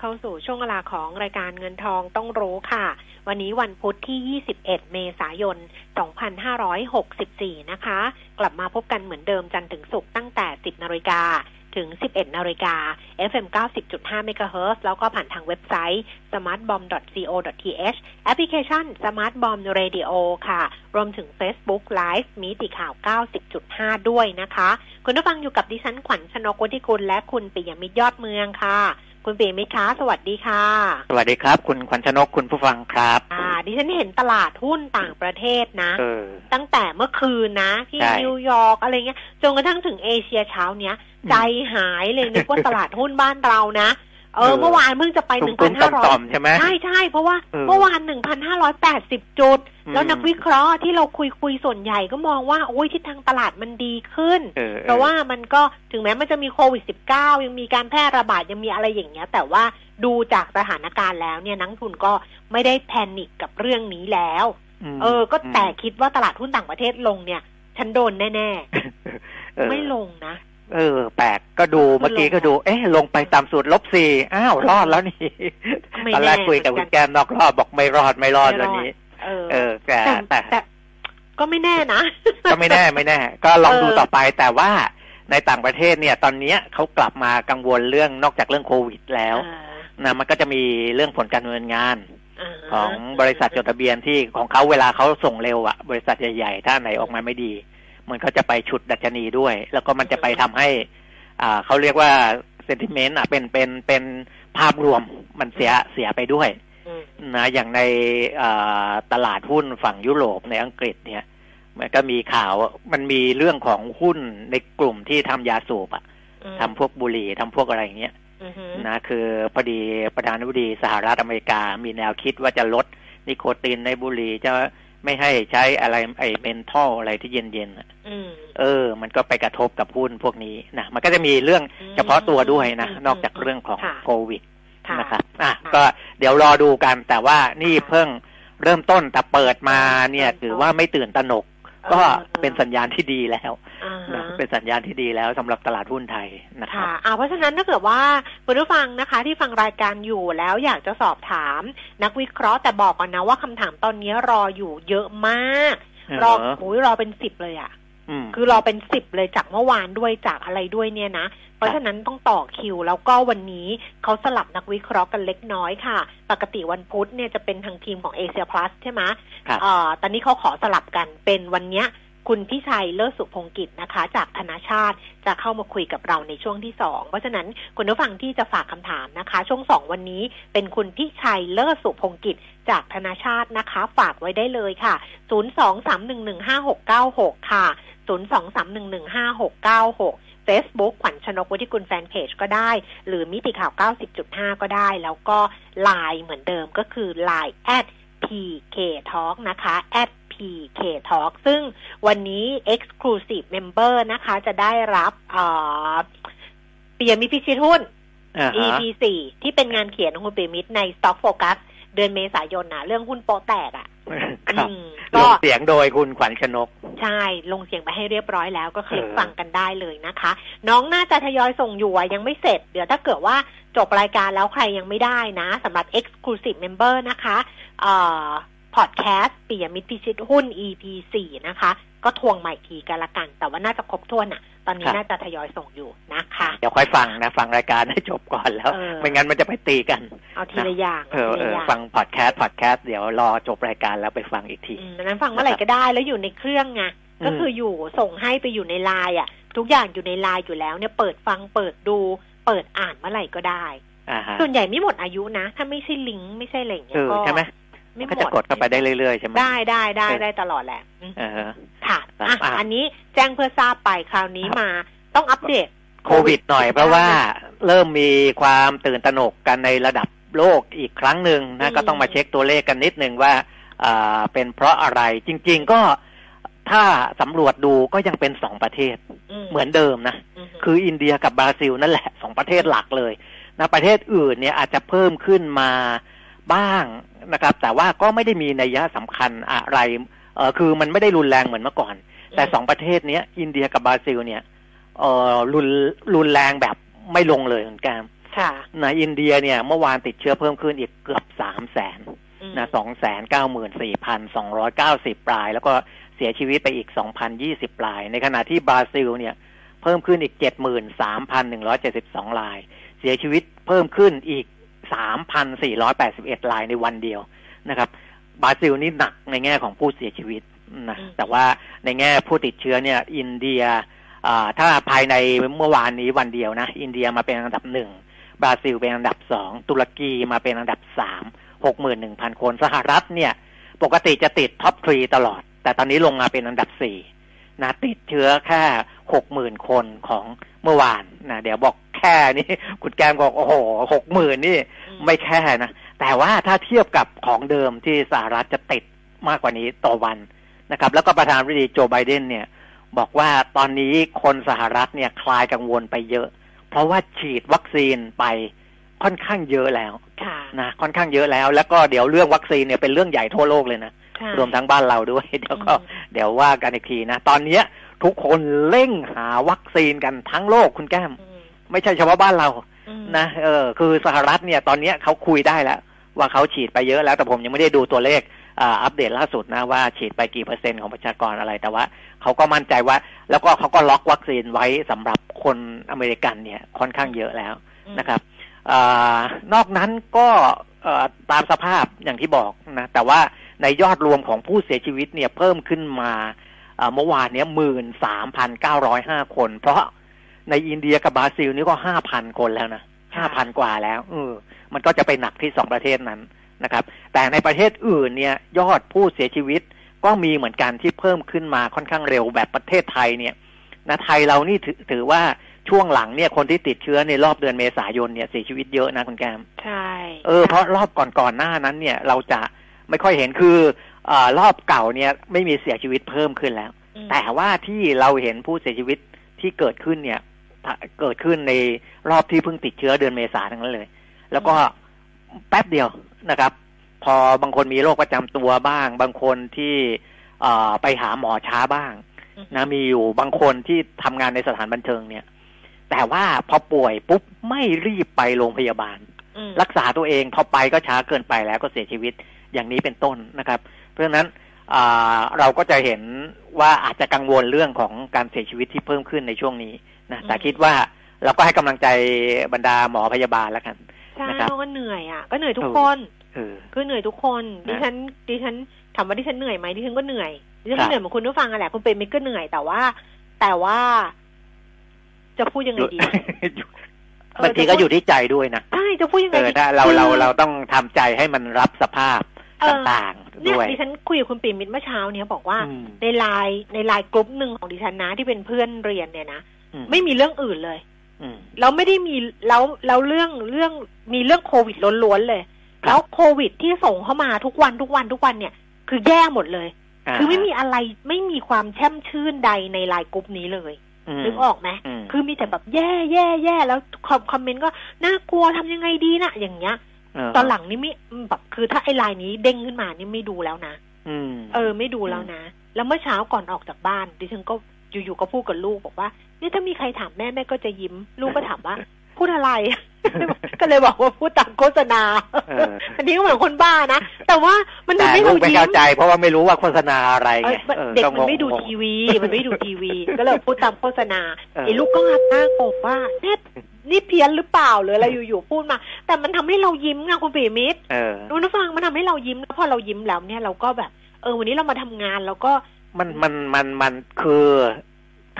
เข้าสู่ช่วงเวลาของรายการเงินทองต้องรู้ค่ะ วันนี้วันพุธที่ 21 เมษายน 2564 นะคะ กลับมาพบกันเหมือนเดิมจันทร์ถึงศุกร์ตั้งแต่ 10 นาฬิกาถึง 11 นาฬิกา FM 90.5 MHz แล้วก็ผ่านทางเว็บไซต์ smartbomb.co.th แอปพลิเคชัน Smart Bomb Radio ค่ะ รวมถึง Facebook Live มีติข่าว 90.5 ด้วยนะคะ คุณผู้ฟังอยู่กับดิฉันขวัญชนกวุฒิกุลและคุณปิยมิตรยอดเมืองค่ะ คุณปิยมิตรคะสวัสดีค่ะ สวัสดีครับ คุณขวัญชนกคุณผู้ฟังครับ อ่า ดิฉันเห็นตลาดหุ้นต่างประเทศนะเออตั้งแต่เมื่อคืนนะ ที่ใช่นิวยอร์กอะไรเงี้ยจนกระทั่งถึงเอเชียเช้าเนี้ย ใจหายเลยนึกว่าตลาดหุ้นบ้านเรานะ เออเออเมื่อวานเพิ่งจะไปหตุ้นึ่มงตุ้พัมนห้าร้อต่อยมๆใช่ไหมใช่ใช่เพราะว่าเออเมื่อวานหนึ่งพันห้าร้อยแปดสิบจุดอืมแล้วนักวิเคราะห์ที่เราคุยคุยส่วนใหญ่ก็มองว่าโอ้ยทิศทางตลาดมันดีขึ้นเออเพราะว่ามันก็ถึงแม้มันจะมีโควิด -19 ยังมีการแพร่ระบาดยังมีอะไรอย่างเงี้ย แต่ว่าดูจากสถานการณ์แล้วเนี่ยนักทุนก็ไม่ได้แพนิคกับเรื่องนี้แล้วมเออ ก็แต่อืมคิดว่าตลาดหุ้นต่างประเทศลงเนี่ย ฉันโดนแน่เออๆไม่ลงนะ เออ แปลกก็ดูเมื่อกี้ก็ดู เอ๊ะ ลงไปตามสูตรลบสี่อ้าวรอดแล้วนี่ไม่ตอนแรกแน่คุยกับเหมืคุอนณกันแก้มนอกรอบบอกไม่รอดไม่รอดไม่รอดวันนี้ เออเออแต่แต่แต่แต่ก็ไม่แน่นะ ก็ไม่แน่ไม่แน่ ก็ลองเออดูต่อไปแต่ว่าในต่างประเทศเนี่ย ตอนเนี้ยเขากลับมากังวลเรื่องนอกจากเรื่องโควิดแล้วอ่านะมันก็จะมีเรื่องผลการดำเนินงานาของบริษัทจดทะเบียนที่ของเขาเวลาเขาส่งเร็วอะบริษัทใหญ่ ๆ ถ้าไหนออกมาไม่ดี มันก็จะไปฉุดดัชนีด้วย แล้วก็มันจะไปทำให้ อ่าเขาเรียกว่าเซนติเมนต์อะเป็นเป็นเป็นภาพรวมมันเสียเสียไปด้วยอืมนะอย่างในอ่าตลาดหุ้นฝั่งยุโรปในอังกฤษเนี่ย มันก็มีข่าวมันมีเรื่องของหุ้นในกลุ่มที่ทำยาสูบอะอืมทำพวกบุหรี่ทำพวกอะไรอย่างเงี้ยอือฮึนะคือพอดีประธานาธิบดีสหรัฐอเมริกามีแนวคิดว่าจะลดนิโคตินในบุหรี่จะ ไม่ให้ใช้อะไรไอเมนทอลอะไรที่เย็นๆอะอืมเออ มันก็ไปกระทบกับหุ้นพวกนี้นะมันก็จะมีเรื่องเฉพาะตัวด้วยนะอืมนอกจากเรื่องของค่ะโควิดค่ะนะครับอะค่ะก็เดี๋ยวรอดูกันแต่ว่านี่ค่ะเพิ่งเริ่มต้นแต่เปิดมาเนี่ยเริ่มต้นถือว่าไม่ตื่นตระหนก ก็เออเป็นสัญญาณที่ดีแล้วอ่านะฮะเป็นสัญญาณที่ดีแล้วสำหรับตลาดหุ้นไทยนะครับค่ะอ่าเพราะฉะนั้นถ้าเกิดว่าคุณผู้ฟังนะคะ ที่ฟังรายการอยู่แล้วอยากจะสอบถาม นักวิเคราะห์แต่บอกก่อนนะว่าคำถามตอนนี้รออยู่เยอะมากรอเออโอ้ยรอเป็นสิบเลยอะม คือรอเป็นสิบเลยจากเมื่อวานด้วยจากอะไรด้วยเนี่ยนะ เพราะฉะนั้นต้องต่อคิว แล้วก็วันนี้เขาสลับนักวิเคราะห์กันเล็กน้อยค่ะ ปกติวันพุธเนี่ยจะเป็นทางทีมของเอเชียพลัสใช่ไหมครับเอ่อตอนนี้เขาขอสลับกันเป็นวันเนี้ยคุณพิชัยเลิศสุพงกิจนะคะ จากธนาชาติจะเข้ามาคุยกับเราในช่วงที่สองเพราะฉะนั้นคุณผู้ฟังที่จะฝากคำถามนะคะ ช่วงสองวันนี้เป็นคุณพิชัยเลิศสุพงกิจ จากธนาชาตินะคะ ฝากไว้ได้เลยค่ะ 023115696 ค่ะ 023115696 Facebook ขวัญชนกวุฒิกุลแฟนเพจก็ได้ หรือมิติข่าว 90.5 ก็ได้ แล้วก็ Line เหมือนเดิมก็คือ Line at PK Talk นะคะ at PK Talk ซึ่งวันนี้ Exclusive Member นะคะ จะได้รับเอ่อเปียมิตรพิชิตหุ้นอ่าฮะ EP 4ที่เป็นงานเขียนของคุณเปียมิตรใน Stock Focus เดือนเมษายนนะเรื่องหุ้นโปะแตกอะ่ะครับอืมลก็งเสียงโดยคุณขวัญชนก ใช่ ลงเสียงไปให้เรียบร้อยแล้วก็คลิกเออฟังกันได้เลยนะคะ น้องน่าจะทยอยส่งอยู่อะยังไม่เสร็จ เดี๋ยวถ้าเกิดว่าจบรายการแล้วใครยังไม่ได้นะสำหรับ Exclusive Member นะคะ เอ่อพอดแคสต์ปียมิตรพิชิตหุ้น EP 4 นะคะ ก็ทวงใหม่ทีกันละกัน แต่ว่าน่าจะครบถ้วนอะตอนนี้ครับน่าจะทยอยส่งอยู่นะคะ เดี๋ยวค่อยฟังนะ ฟังรายการให้จบก่อนแล้วเออไม่งั้นมันจะไปตีกัน เอาทีละอย่างเออเอาทีเอละออย่างฟังพอดแคสต์พอดแคสต์เดี๋ยวรอจบรายการแล้วไปฟังอีกทีอืมดังนั้นฟังเมื่อไหร่ก็ได้แล้วอยู่ในเครื่องไงอืมก็คืออยู่ส่งให้ไปอยู่ในไลน์อะ ทุกอย่างอยู่ในไลน์อยู่แล้วเนี่ยเปิดฟังเปิดดู เปิดอ่านเมื่อไหร่ก็ได้อ่าฮะส่วนใหญ่ไม่หมดอายุนะ ถ้าไม่ใช่ลิงก์ไม่ใช่อะไรอย่างเงี้เอยอก็ใช่ไหม ไม่หมก็ดจะกดเข้าไปได้เรื่อยๆใช่ไหมได้ได้ได้เออได้ตลอดแหละอืมเออค่ะครับอะอะอันนี้แจ้งเพื่อทราบไปคราวนี้ครับมา ต้องอัปเดตโควิดหน่อยเพราะว่าเริ่มมีความตื่นตระหนกกันในระดับโลกอีกครั้งหนึ่งนะอืมก็ต้องมาเช็คตัวเลขกันนิดนึงว่าอ่าเป็นเพราะอะไรจริง ๆ ก็ถ้าสำรวจดูก็ยังเป็นสองประเทศเหมือนเดิมนะมคืออินเดียกับบราซิลนั่นแหละสองประเทศหลักเลยนะประเทศอื่นเนี่ยอาจจะเพิ่มขึ้นมา บ้างนะครับ แต่ว่าก็ไม่ได้มีนัยยะสำคัญอะไรเออคือมันไม่ได้รุนแรงเหมือนเมื่อก่อน แต่สองประเทศเนี้ย อินเดียกับบราซิลเนี่ยเออรุนรุนแรงแบบไม่ลงเลยเหมือนกันค่ะนะอินเดียเนี่ยเมื่อวานติดเชื้อเพิ่มขึ้นอีกเกือบสามแสนอืมนะสองแสนเก้าหมื่นสี่พันสองร้อยเก้าสิบราย แล้วก็เสียชีวิตไปอีกสองพันยี่สิบราย ในขณะที่บราซิลเนี่ยเพิ่มขึ้นอีกเจ็ดหมื่นสามพันหนึ่งร้อยเจ็ดสิบสองราย เสียชีวิตเพิ่มขึ้นอีก สามพันสี่ร้อยแปดสิบเอ็ดรายในวันเดียวนะครับบราซิลนี่หนักในแง่ของผู้เสียชีวิตนะอืมแต่ว่าในแง่ผู้ติดเชื้อเนี่ย อินเดียอ่าถ้าภายในเมื่อวานนี้วันเดียวนะ อินเดียมาเป็นอันดับหนึ่งบราซิลเป็นอันดับสองตุรกีมาเป็นอันดับสามหกหมื่นหนึ่งพันคนสหรัฐเนี่ย ปกติจะติด top three ตลอด แต่ตอนนี้ลงมาเป็นอันดับสี่นะติดเชื้อแค่หกหมื่นคนของเมื่อวานนะเดี๋ยวบอก แค่นี้คุณแกมบอกโอ้โหหกหมื่นนี่อืไม่แค่นะ แต่ว่าถ้าเทียบกับของเดิมที่สหรัฐจะติดมากกว่านี้ต่อวันนะครับ แล้วก็ประธานาธิบดีโจไบเดนเนี่ย บอกว่าตอนนี้คนสหรัฐเนี่ยคลายกังวลไปเยอะ เพราะว่าฉีดวัคซีนไปค่อนข้างเยอะแล้วค่ะนะค่อนข้างเยอะแล้ว แล้วก็เดี๋ยวเรื่องวัคซีนเนี่ยเป็นเรื่องใหญ่ทั่วโลกเลยนะใช่รวมทั้งบ้านเราด้วยเดี๋ยวก็อืมเดี๋ยวว่ากันอีกทีนะ ตอนเนี้ยทุกคนเร่งหาวัคซีนกันทั้งโลกคุณแก้มอืม ไม่ใช่เฉพาะบ้านเราอืมนะเออคือสหรัฐเนี่ยตอนเนี้ยเขาคุยได้แล้ว ว่าเขาฉีดไปเยอะแล้วแต่ผมยังไม่ได้ดูตัวเลขอ่าอัปเดตล่าสุดนะว่าฉีดไปกี่เปอร์เซ็นต์ของประชากรอะไร แต่ว่าเขาก็มั่นใจว่า แล้วก็เขาก็ล็อกวัคซีนไว้สำหรับคนอเมริกันเนี่ยค่อนข้างเยอะแล้วนะครับอานอกนั้นก็เอ่อตามสภาพอย่างที่บอกนะแต่ว่าในยอดรวมของผู้เสียชีวิตเนี่ยเพิ่มขึ้นมาอ่าเมื่อวานเนี้ยหมื่นสามพันเก้าร้อยห้าคน เพราะ ในอินเดียกับบราซิลนี่ก็ห้าพันคนแล้วนะห้าพันกว่าแล้วเออมันก็จะไปหนักที่สองประเทศนั้นนะครับ แต่ในประเทศอื่นเนี่ย ยอดผู้เสียชีวิตก็มีเหมือนกันที่เพิ่มขึ้นมาค่อนข้างเร็วแบบประเทศไทยเนี่ยนะไทยเรานี่ถือถือว่าช่วงหลังเนี่ยคนที่ติดเชื้อในรอบเดือนเมษายนเนี่ยเสียชีวิตเยอะนะคุณแกมใช่เออเพราะรอบก่อนๆหน้านั้นเนี่ยเราจะไม่ค่อยเห็นคือเออรอบเก่าเนี่ยไม่มีเสียชีวิตเพิ่มขึ้นแล้วอืมแต่ว่าที่เราเห็นผู้เสียชีวิตที่เกิดขึ้นเนี่ยถ้า เกิดขึ้นในรอบที่เพิ่งติดเชื้อเดือนเมษาทั้งนั้นเลย แล้วก็แป๊บเดียวนะครับ พอบางคนมีโรคประจำตัวบ้าง บางคนที่เอ่อไปหาหมอช้าบ้างอืมนะมีอยู่บางคนที่ทำงานในสถานบันเทิงเนี่ย แต่ว่าพอป่วยปุ๊บไม่รีบไปโรงพยาบาลอืมรักษาตัวเองพอไปก็ช้าเกินไปแล้วก็เสียชีวิตอย่างนี้เป็นต้นนะครับ เพราะฉะนั้นอ่าเราก็จะเห็นว่าอาจจะกังวลเรื่องของการเสียชีวิตที่เพิ่มขึ้นในช่วงนี้ นะแต่คิดว่าเราก็ให้กำลังใจบรรดาหมอพยาบาลแล้วกันใช่นะครับเพราะว่าเหนื่อยอะก็เหนื่อยทุกเออคนเออคือเหนื่อยทุกคนนะดิฉันดิฉันถามว่าดิฉันเหนื่อยไหมดิฉันก็เหนื่อยดิฉันครัก็บเหนื่อยเหมือนคุณผู้ฟังอะแหละคุณเป็นมิตรก็เหนื่อยแต่ว่า แต่ว่า จะพูดยังไงดีเออบางทีก็อยู่ที่ใจด้วยนะใช่จะพูดยังไงเออดีถ้าเราคือเราเราต้องทำใจให้มันรับสภาพเออต่างเนี่ๆยด้วยดิฉันคุยกับคุณปิ่มมิตรเมื่อเช้าเนี่ยบอกว่าอืมในไลน์ในไลน์กลุ่มหนึ่งของดิฉันนะที่เป็นเพื่อนเรียนเนี่ยนะอืม ไม่มีเรื่องอื่นเลยอืมแล้วไม่ได้มีแล้วแล้วเรื่องเรื่องมีเรื่องโควิดล้วนๆเลยครับแล้วโควิดที่ส่งเข้ามาทุกวันทุกวันทุกวันเนี่ย คือแย่หมดเลยาคือไม่มีอะไรไม่มีความแช่มชื่นใดในไลน์กลุ่มนี้เลยมนึกออกไหมมคือมีแต่แบบแย่แย่แย่แล้วคอมคอมเมนต์ก็น่ากลัวทำยังไงดีนะอย่างเงี้ยเตอนหลังนี่ไม่แบบคือถ้าไอ้ไลน์นี้เด้งขึ้นมานี่ไม่ดูแล้วนะอืมเออ ไม่ดูแล้วนะ แล้วเมื่อเช้าก่อนออกจากบ้าน ดิฉันก็ อยู่ๆก็พูดกับลูกบอกว่าเนี่ยถ้ามีใครถามแม่แม่ก็จะยิ้ม ลูกก็ถามว่า พูดอะไร ก็เลยบอกว่าพูดตามโฆษณาเอออันนี้ก็เหมือนคนบ้านะ แต่ว่ามันแต่ทำให้ลูเรากไม่ยิ้เข้ามใจ เพราะว่าไม่รู้ว่าโฆษณาอะไรเอไงอมันออเด็กก็มันไม่ดูงงทีวี มันไม่ดูทีวี ก็เลยพูดตามโฆษณาเออไอ้ลูกก็งับหน้างงว่าเนี่ยนี่เพี้ยนหรือเปล่าหรืออะไรอยู่ๆพูดมา แต่มันทำให้เรายิ้มไงคุณปีมิตรเออรู้นะฟังมันทำให้เรายิ้มแล้วพอเรายิ้มแล้วเนี่ยเราก็แบบ เออวันนี้เรามาทำงานแล้วก็ มันมันมันมันคือ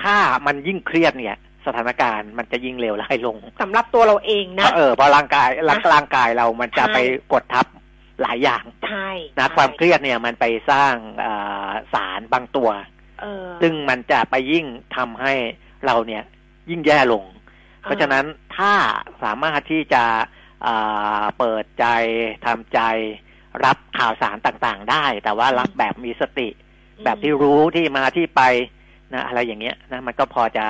ถ้ามันยิ่งเครียดเนี่ย สถานการณ์มันจะยิ่งเลวร้ายลงสำหรับตัวเราเองนะเออเพราะร่างกายร่างนะร่างกายเรามันจะใช่ไปกดทับหลายอย่างใช่นะใช่ความเครียดเนี่ยมันไปสร้างอ่าสารบางตัวเออซึ่งมันจะไปยิ่งทำให้เราเนี่ยยิ่งแย่ลง เพราะฉะนั้นถ้าสามารถที่จะอ่าเปิดใจทำใจรับข่าวสารต่างๆ ได้ แต่ว่ารับแบบมีสติ แบบที่รู้ที่มาที่ไปนะอะไรอย่างเงี้ยนะมันก็พอจะ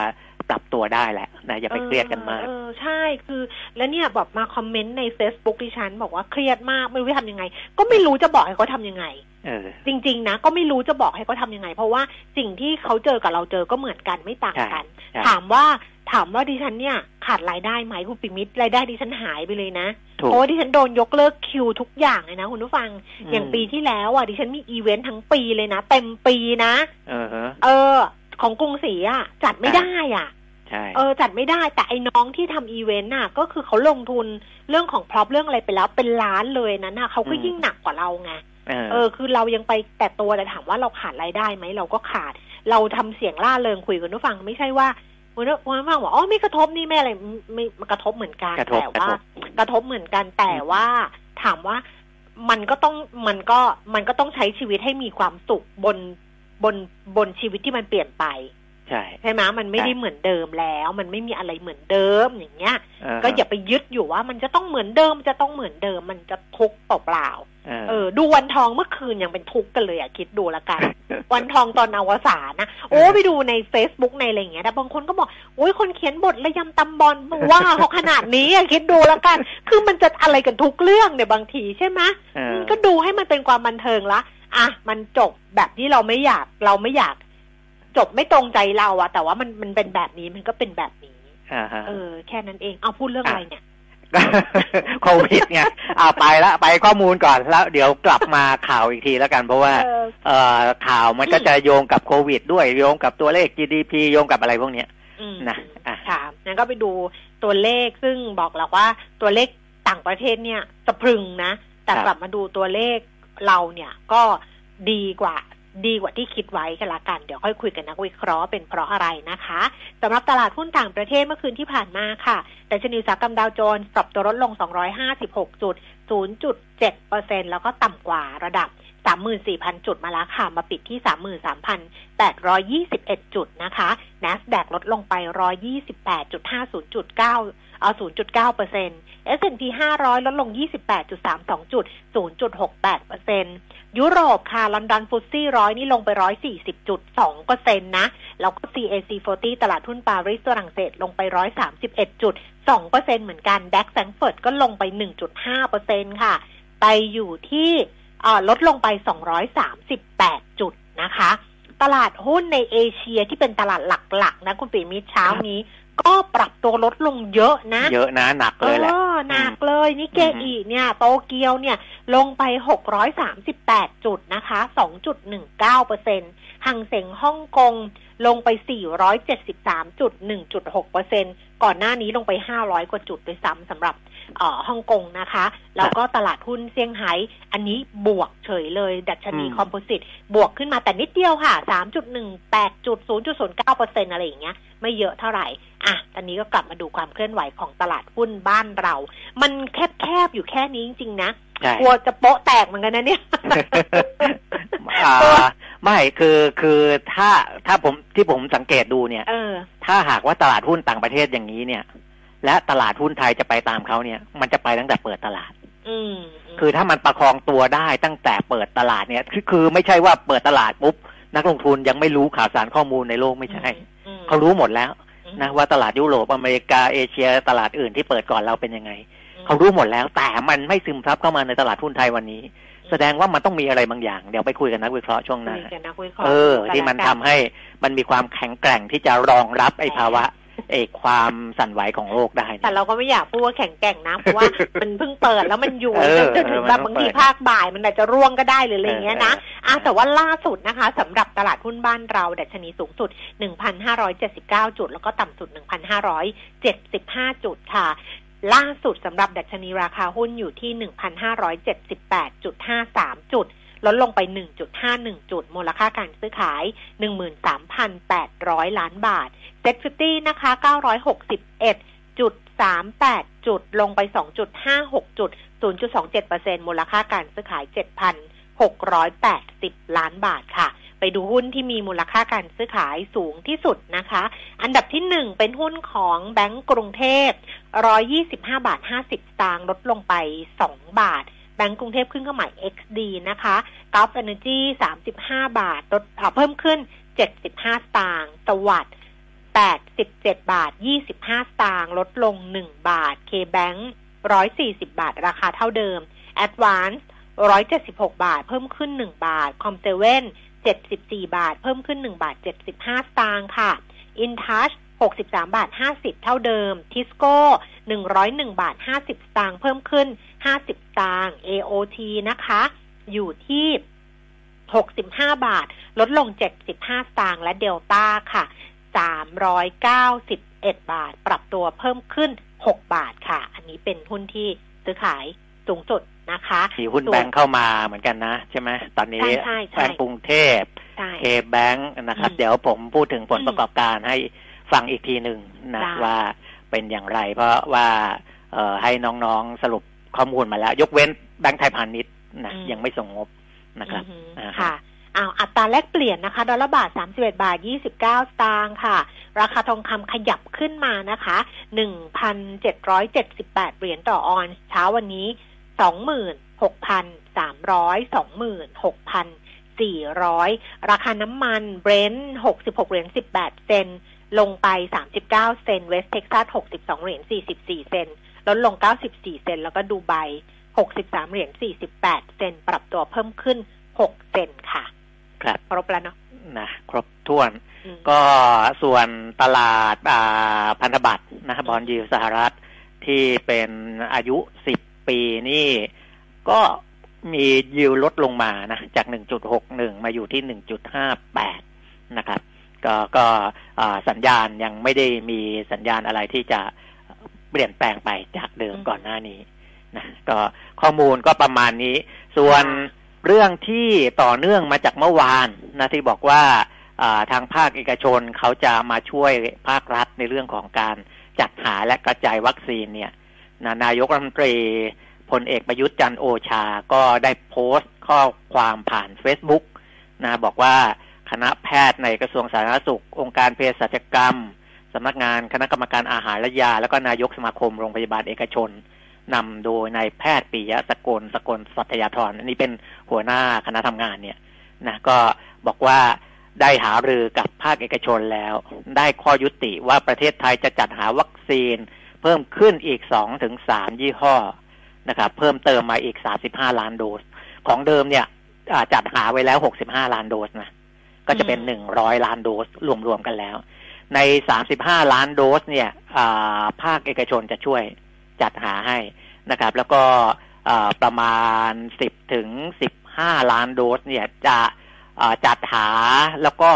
ปรับตัวได้แหละนะอย่าไปเครียดกันมากเออใช่คือ แล้วเนี่ยแบบมาคอมเมนต์ใน Facebook ดิฉัน บอกว่าเครียดมากไม่รู้จะทำยังไง ก็ไม่รู้จะบอกให้เขาทำยังไงเออจริง ๆ นะ ก็ไม่รู้จะบอกให้เขาทำยังไง เพราะว่าสิ่งที่เขาเจอกับเราเจอก็เหมือนกันไม่ต่างกันใช่ถามว่า ถามว่าดิฉันเนี่ยขาดรายได้ไหมคุณปิมิตรรายได้ดิฉันหายไปเลยนะถูเพกราะว่าดิฉันโดนยกเลิกคิวทุกอย่างเลยนะคุณผู้ฟังอย่างปีที่แล้วอะดิฉันมีอีเวนต์ทั้งปีเลยนะเต็มปีนะเออฮะเออของกรุงศรีอะจัดไม่ได้อะใช่เออจัดไม่ได้แต่ไอ้น้องที่ทำอีเวนต์น่ะ ก็คือเขาลงทุนเรื่องของพร็อพเรื่องอะไรไปแล้วเป็นล้านเลยนั้นน่ะเขาก็ยิ่งหนักกว่าเราไงเออเออคือเรายังไปแต่ตัวแต่ถามว่าเราขาดรายได้ไหมเราก็ขาด เราทำเสียงล่าเริงคุยกับผู้ฟังไม่ใช่ว่า คุณผู้ฟังบอกอ๋อไม่กระทบนี่ไม่อะไรไม่ไม่กระทบเหมือนกันกระทบแต่ว่ากระทบกระทบเหมือนกันแต่ว่าถามว่ามันก็ต้องมันก็มันก็ต้องใช้ชีวิตให้มีความสุขบนบนบนชีวิตที่มันเปลี่ยนไป ใช่ใช่ไหมมันไม่ได้ใช่เหมือนเดิมแล้ว มันไม่มีอะไรเหมือนเดิมอย่างเงี้ยเออก็อย่าไปยึดอยู่ว่ามันจะต้องเหมือนเดิมจะต้องเหมือนเดิม มันจะทุกข์เปล่าเออๆ เออ ดูวันทองเมื่อคืนยังเป็นทุกข์กันเลยอะคิดดูละกัน วันทองตอนอวสานนะโอ้ไปดูใน Facebook ในอะไรอย่างเงี้ยแต่บางคนก็บอกโอ้ยคนเขียนบทระยำตำบอลว่าเขาขนาดนี้อะคิดดูละกัน คือมันจะอะไรกันทุกเรื่องเนี่ยบางทีใช่ไหมเออก็ดูให้มันเป็นความบันเทิงละอะมันจบแบบที่เราไม่อยากเราไม่อยาก จบไม่ตรงใจเราอะแต่ว่ามันมันเป็นแบบนี้มันก็เป็นแบบนี้อ่าฮะเออ แค่นั้นเองเอาพูดเรื่องอะไรเนี่ย โควิดไงอ่าไปละไปข้อมูลก่อนแล้ว เดี๋ยวกลับมาข่าวอีกทีแล้วกัน เพราะว่า เออเอ่อข่าวมันก็จะโยงกับโควิด ด้วยโยงกับตัวเลข GDP โยงกับอะไรพวกเนี้ยอืมนะอะค่ะงั้นก็ไปดูตัวเลขซึ่งบอกแล้วว่าตัวเลขต่างประเทศเนี่ยสะพรึงนะ แต่ครับกลับมาดูตัวเลขเราเนี่ยก็ดีกว่า ดีกว่าที่คิดไว้กันละกัน เดี๋ยวค่อยคุยกันนักวิเคราะห์เป็นเพราะอะไรนะคะสำหรับตลาดหุ้นต่างประเทศเมื่อคืนที่ผ่านมาค่ะแต่ชนีอุตสาหกรรมดาวโจนส์ปรับตัวลดลง 256.0.7เปอร์เซ็นแล้วก็ต่ำกว่าระดับ 34,000 จุดมาแล้วค่ะ มาปิดที่ 33,821 จุดนะคะ NASDAQ ลดลงไป 128.50จุด9เอา0.9เปอร์เซ็นต์ S&P 500 ลดลง 28.32 จุด 0.68เปอร์เซ็นต์ยุโรปค่ะ ลอนดอนฟุตซี่ร้อยนี่ลงไป 140.2เปอร์เซ็นต์นะ แล้วก็ CAC 40 ตลาดหุ้นปารีสฝรั่งเศสลงไป 131.2เปอร์เซ็นต์เหมือนกันดัคแซงเฟิร์ตก็ลงไป 1.5เปอร์เซ็นต์ค่ะ ไปอยู่ที่เอ่อ ลดลงไป 238 จุดนะคะ ตลาดหุ้นในเอเชียที่เป็นตลาดหลักๆ นะคุณปิมิตรเช้านี้ก็ปรับตัวลดลงเยอะนะ เยอะนะ หนักเลยแหละออหนักเลยนิเกอีเนี่ย โตเกียวเนี่ย ลงไป 638 จุดนะคะ 2.19เปอร์เซ็นหังเสงฮ่องกง ลงไป 473.1.6เปอร์เซ็นก่อนหน้านี้ลงไป 500 กว่าจุดด้วยซ้ำสำหรับเอ่อฮ่องกงนะคะ แล้วก็ตลาดหุ้นเซี่ยงไฮ้อันนี้บวกเฉยเลย ดัชนีอืมคอมโพสิตบวกขึ้นมาแต่นิดเดียวค่ะ 3.18จุด0.09เปอร์เซ็นอะไรอย่างเงี้ย ไม่เยอะเท่าไหร่ อะ ตอนนี้ก็กลับมาดูความเคลื่อนไหวของตลาดหุ้นบ้านเรา มันแคบๆอยู่แค่นี้จริง ๆ นะใช่กลัวจะโป๊ะแตกเหมือนกันนะเนี่ยอ่า ไม่คือคือถ้าถ้าผมที่ผมสังเกตดูเนี่ยเออถ้าหากว่าตลาดหุ้นต่างประเทศอย่างนี้เนี่ย และตลาดหุ้นไทยจะไปตามเขาเนี่ย มันจะไปตั้งแต่เปิดตลาดอืมคือถ้ามันประคองตัวได้ตั้งแต่เปิดตลาดเนี่ยคือคือไม่ใช่ว่าเปิดตลาดปุ๊บนักลงทุนยังไม่รู้ข่าวสารข้อมูลในโลกไม่ใช่อืมเขารู้หมดแล้วอืมนะว่าตลาดยุโรปอเมริกาเอเชีย ตลาดอื่นที่เปิดก่อนเราเป็นยังไง เขารู้หมดแล้ว แต่มันไม่ซึมซับเข้ามาในตลาดหุ้นไทยวันนี้ แสดงว่ามันต้องมีอะไรบางอย่าง เดี๋ยวไปคุยกับนักวิเคราะห์ช่วงหน้าคุยกันนักวิเคราะห์เออ ที่มันทำให้มันมีความแข็งแกร่งที่จะรองรับไอ้ภาวะไอ้ความสั่นไหวของโลกได้ แต่เนี่ยเราก็ไม่อยากพูดว่าแข็งแกร่งนะ เพราะว่ามันเพิ่งเปิดแล้วมันอยู่เออจนถึงเออแบบมันบางทีเปิดภาคบ่าย มันอาจจะร่วงก็ได้หรืออะไรอย่างเงี้ยนะเออเอออะแต่ว่าล่าสุดนะคะสำหรับตลาดหุ้นบ้านเราดัชนีสูงสุด 1,579 จุด แล้วก็ต่ำสุด 1,575 จุดค่ะ ล่าสุดสำหรับดัชนีราคาหุ้นอยู่ที่ 1,578.53 จุด ลดลงไป 1.51 จุด มูลค่าการซื้อขาย 13,800 ล้านบาทเซ็ตฟิตี้นะคะ 961.38 จุด ลงไป 2.56 จุด 0.27%มูลค่าการซื้อขาย 7,680 ล้านบาทค่ะ ไปดูหุ้นที่มีมูลค่าการซื้อขายสูงที่สุดนะคะ อันดับที่หนึ่งเป็นหุ้นของแบงก์กรุงเทพร้อยยี่สิบห้าบาทห้าสิบตางลดลงไปสองบาท แบงก์กรุงเทพขึ้นเครื่องหมาย XD นะคะกอล์ฟเอเนจีสามสิบห้าบาทลดเพิ่มขึ้นเจ็ดสิบห้าตางสวัสด์แปดสิบเจ็ดบาทยี่สิบห้าตางลดลงหนึ่งบาท เคแบงก์ร้อยสี่สิบาท ราคาเท่าเดิม Advance ร้อยเจ็ดสิบหกบาท เพิ่มขึ้นหนึ่งบาท คอมเซเว่น เจ็ดสิบสี่บาท เพิ่มขึ้นหนึ่งบาทเจ็ดสิบห้าตางค์ค่ะอินทัชหกสิบสามบาทห้าสิบเท่าเดิม ทิสโก้หนึ่งร้อยหนึ่งบาทห้าสิบตางค์เพิ่มขึ้นห้าสิบตางค์ AOT นะคะ อยู่ที่หกสิบห้าบาท ลดลงเจ็ดสิบห้าตางค์และเดลต้าค่ะสามร้อยเก้าสิบเอ็ดบาท ปรับตัวเพิ่มขึ้นหกบาทค่ะ อันนี้เป็นหุ้นที่ซื้อขายสูงสุด นะคะมีหุ้นแบงค์เข้ามาเหมือนกันนะ ใช่ไหมตอนนี้ใช่ใช่ใช่แบงค์กรุงเทพใช่เคแบงค์นะครับอืมเดี๋ยวผมพูดถึงผลอืมประกอบการให้ฟังอีกทีหนึ่งนะได้ว่าเป็นอย่างไร เพราะว่าเอ่อให้น้องๆสรุปข้อมูลมาแล้ว ยกเว้นแบงค์ไทยพาณิชย์นะยังไม่ส่งงบนะครับอือฮึอ่าฮะค่ะอ้าวอัตราแลกเปลี่ยนนะคะ ดอลลาร์บาท31บาท29สตางค์ค่ะ ราคาทองคำขยับขึ้นมานะคะ1,778เหรียญต่อออนซ์เช้าวันนี้ 26,300 26,400ราคาน้ำมันเบรนท์66เหรียญ18เซนต์ลงไป 39 เซนต์เวสเท็กซัส 62 เหรียญ 44 เซนต์ลดลง 94 เซนต์แล้วก็ดูไบ 63 เหรียญ 48 เซนต์ปรับตัวเพิ่มขึ้น 6 เซนต์ค่ะ ครับ ครบแล้วเนาะ นะ ครบถ้วนอืมก็ส่วนตลาดอ่าพันธบัตรนะ bond yield สหรัฐที่เป็นอายุ 10 ปีนี่ก็มียิวลดลงมานะจาก 1.61 มาอยู่ที่ 1.58 นะครับ ก็ก็อ่าสัญญาณยังไม่ได้มีสัญญาณอะไรที่จะเปลี่ยนแปลงไปจากเดิมอืมก่อนหน้านี้นะก็ข้อมูลก็ประมาณนี้ ส่วนเรื่องที่ต่อเนื่องมาจากเมื่อวานนะที่บอกว่าอ่าทางภาคเอกชนเขาจะมาช่วยภาครัฐในเรื่องของการจัดหาและกระจายวัคซีนเนี่ย นะนายกรัฐมนตรีพลเอกประยุทธ์จันโอชา ก็ได้โพสต์ข้อความผ่าน Facebook นะบอกว่าคณะแพทย์ในกระทรวงสาธารณสุข องค์การเภสัชกรรมสำนักงานคณะกรรมการอาหารและยา แล้วก็นายกสมาคมโรงพยาบาลเอกชนนำโดยนายแพทย์ปิยะสกลสกลสัตยาธรอันนี้เป็นหัวหน้าคณะทำงานเนี่ยนะก็บอกว่าได้หารือกับภาคเอกชนแล้ว ได้ข้อยุติว่าประเทศไทยจะจัดหาวัคซีน เพิ่มขึ้นอีกสองถึงสามยี่ห้อนะครับเพิ่มเติมมาอีกสาสิบห้าล้านโดส ของเดิมเนี่ยอ่าจัดหาไว้แล้วหกสิบห้าล้านโดสนะก็จะเป็นหนึ่งร้อยล้านโดสรวมๆกันแล้ว ในสามสิบห้าล้านโดสเนี่ยอ่าภาคเอกชนจะช่วยจัดหาให้นะครับ แล้วก็อ่าประมาณสิบถึงสิบห้าล้านโดสเนี่ยจะอ่าจัดหาแล้วก็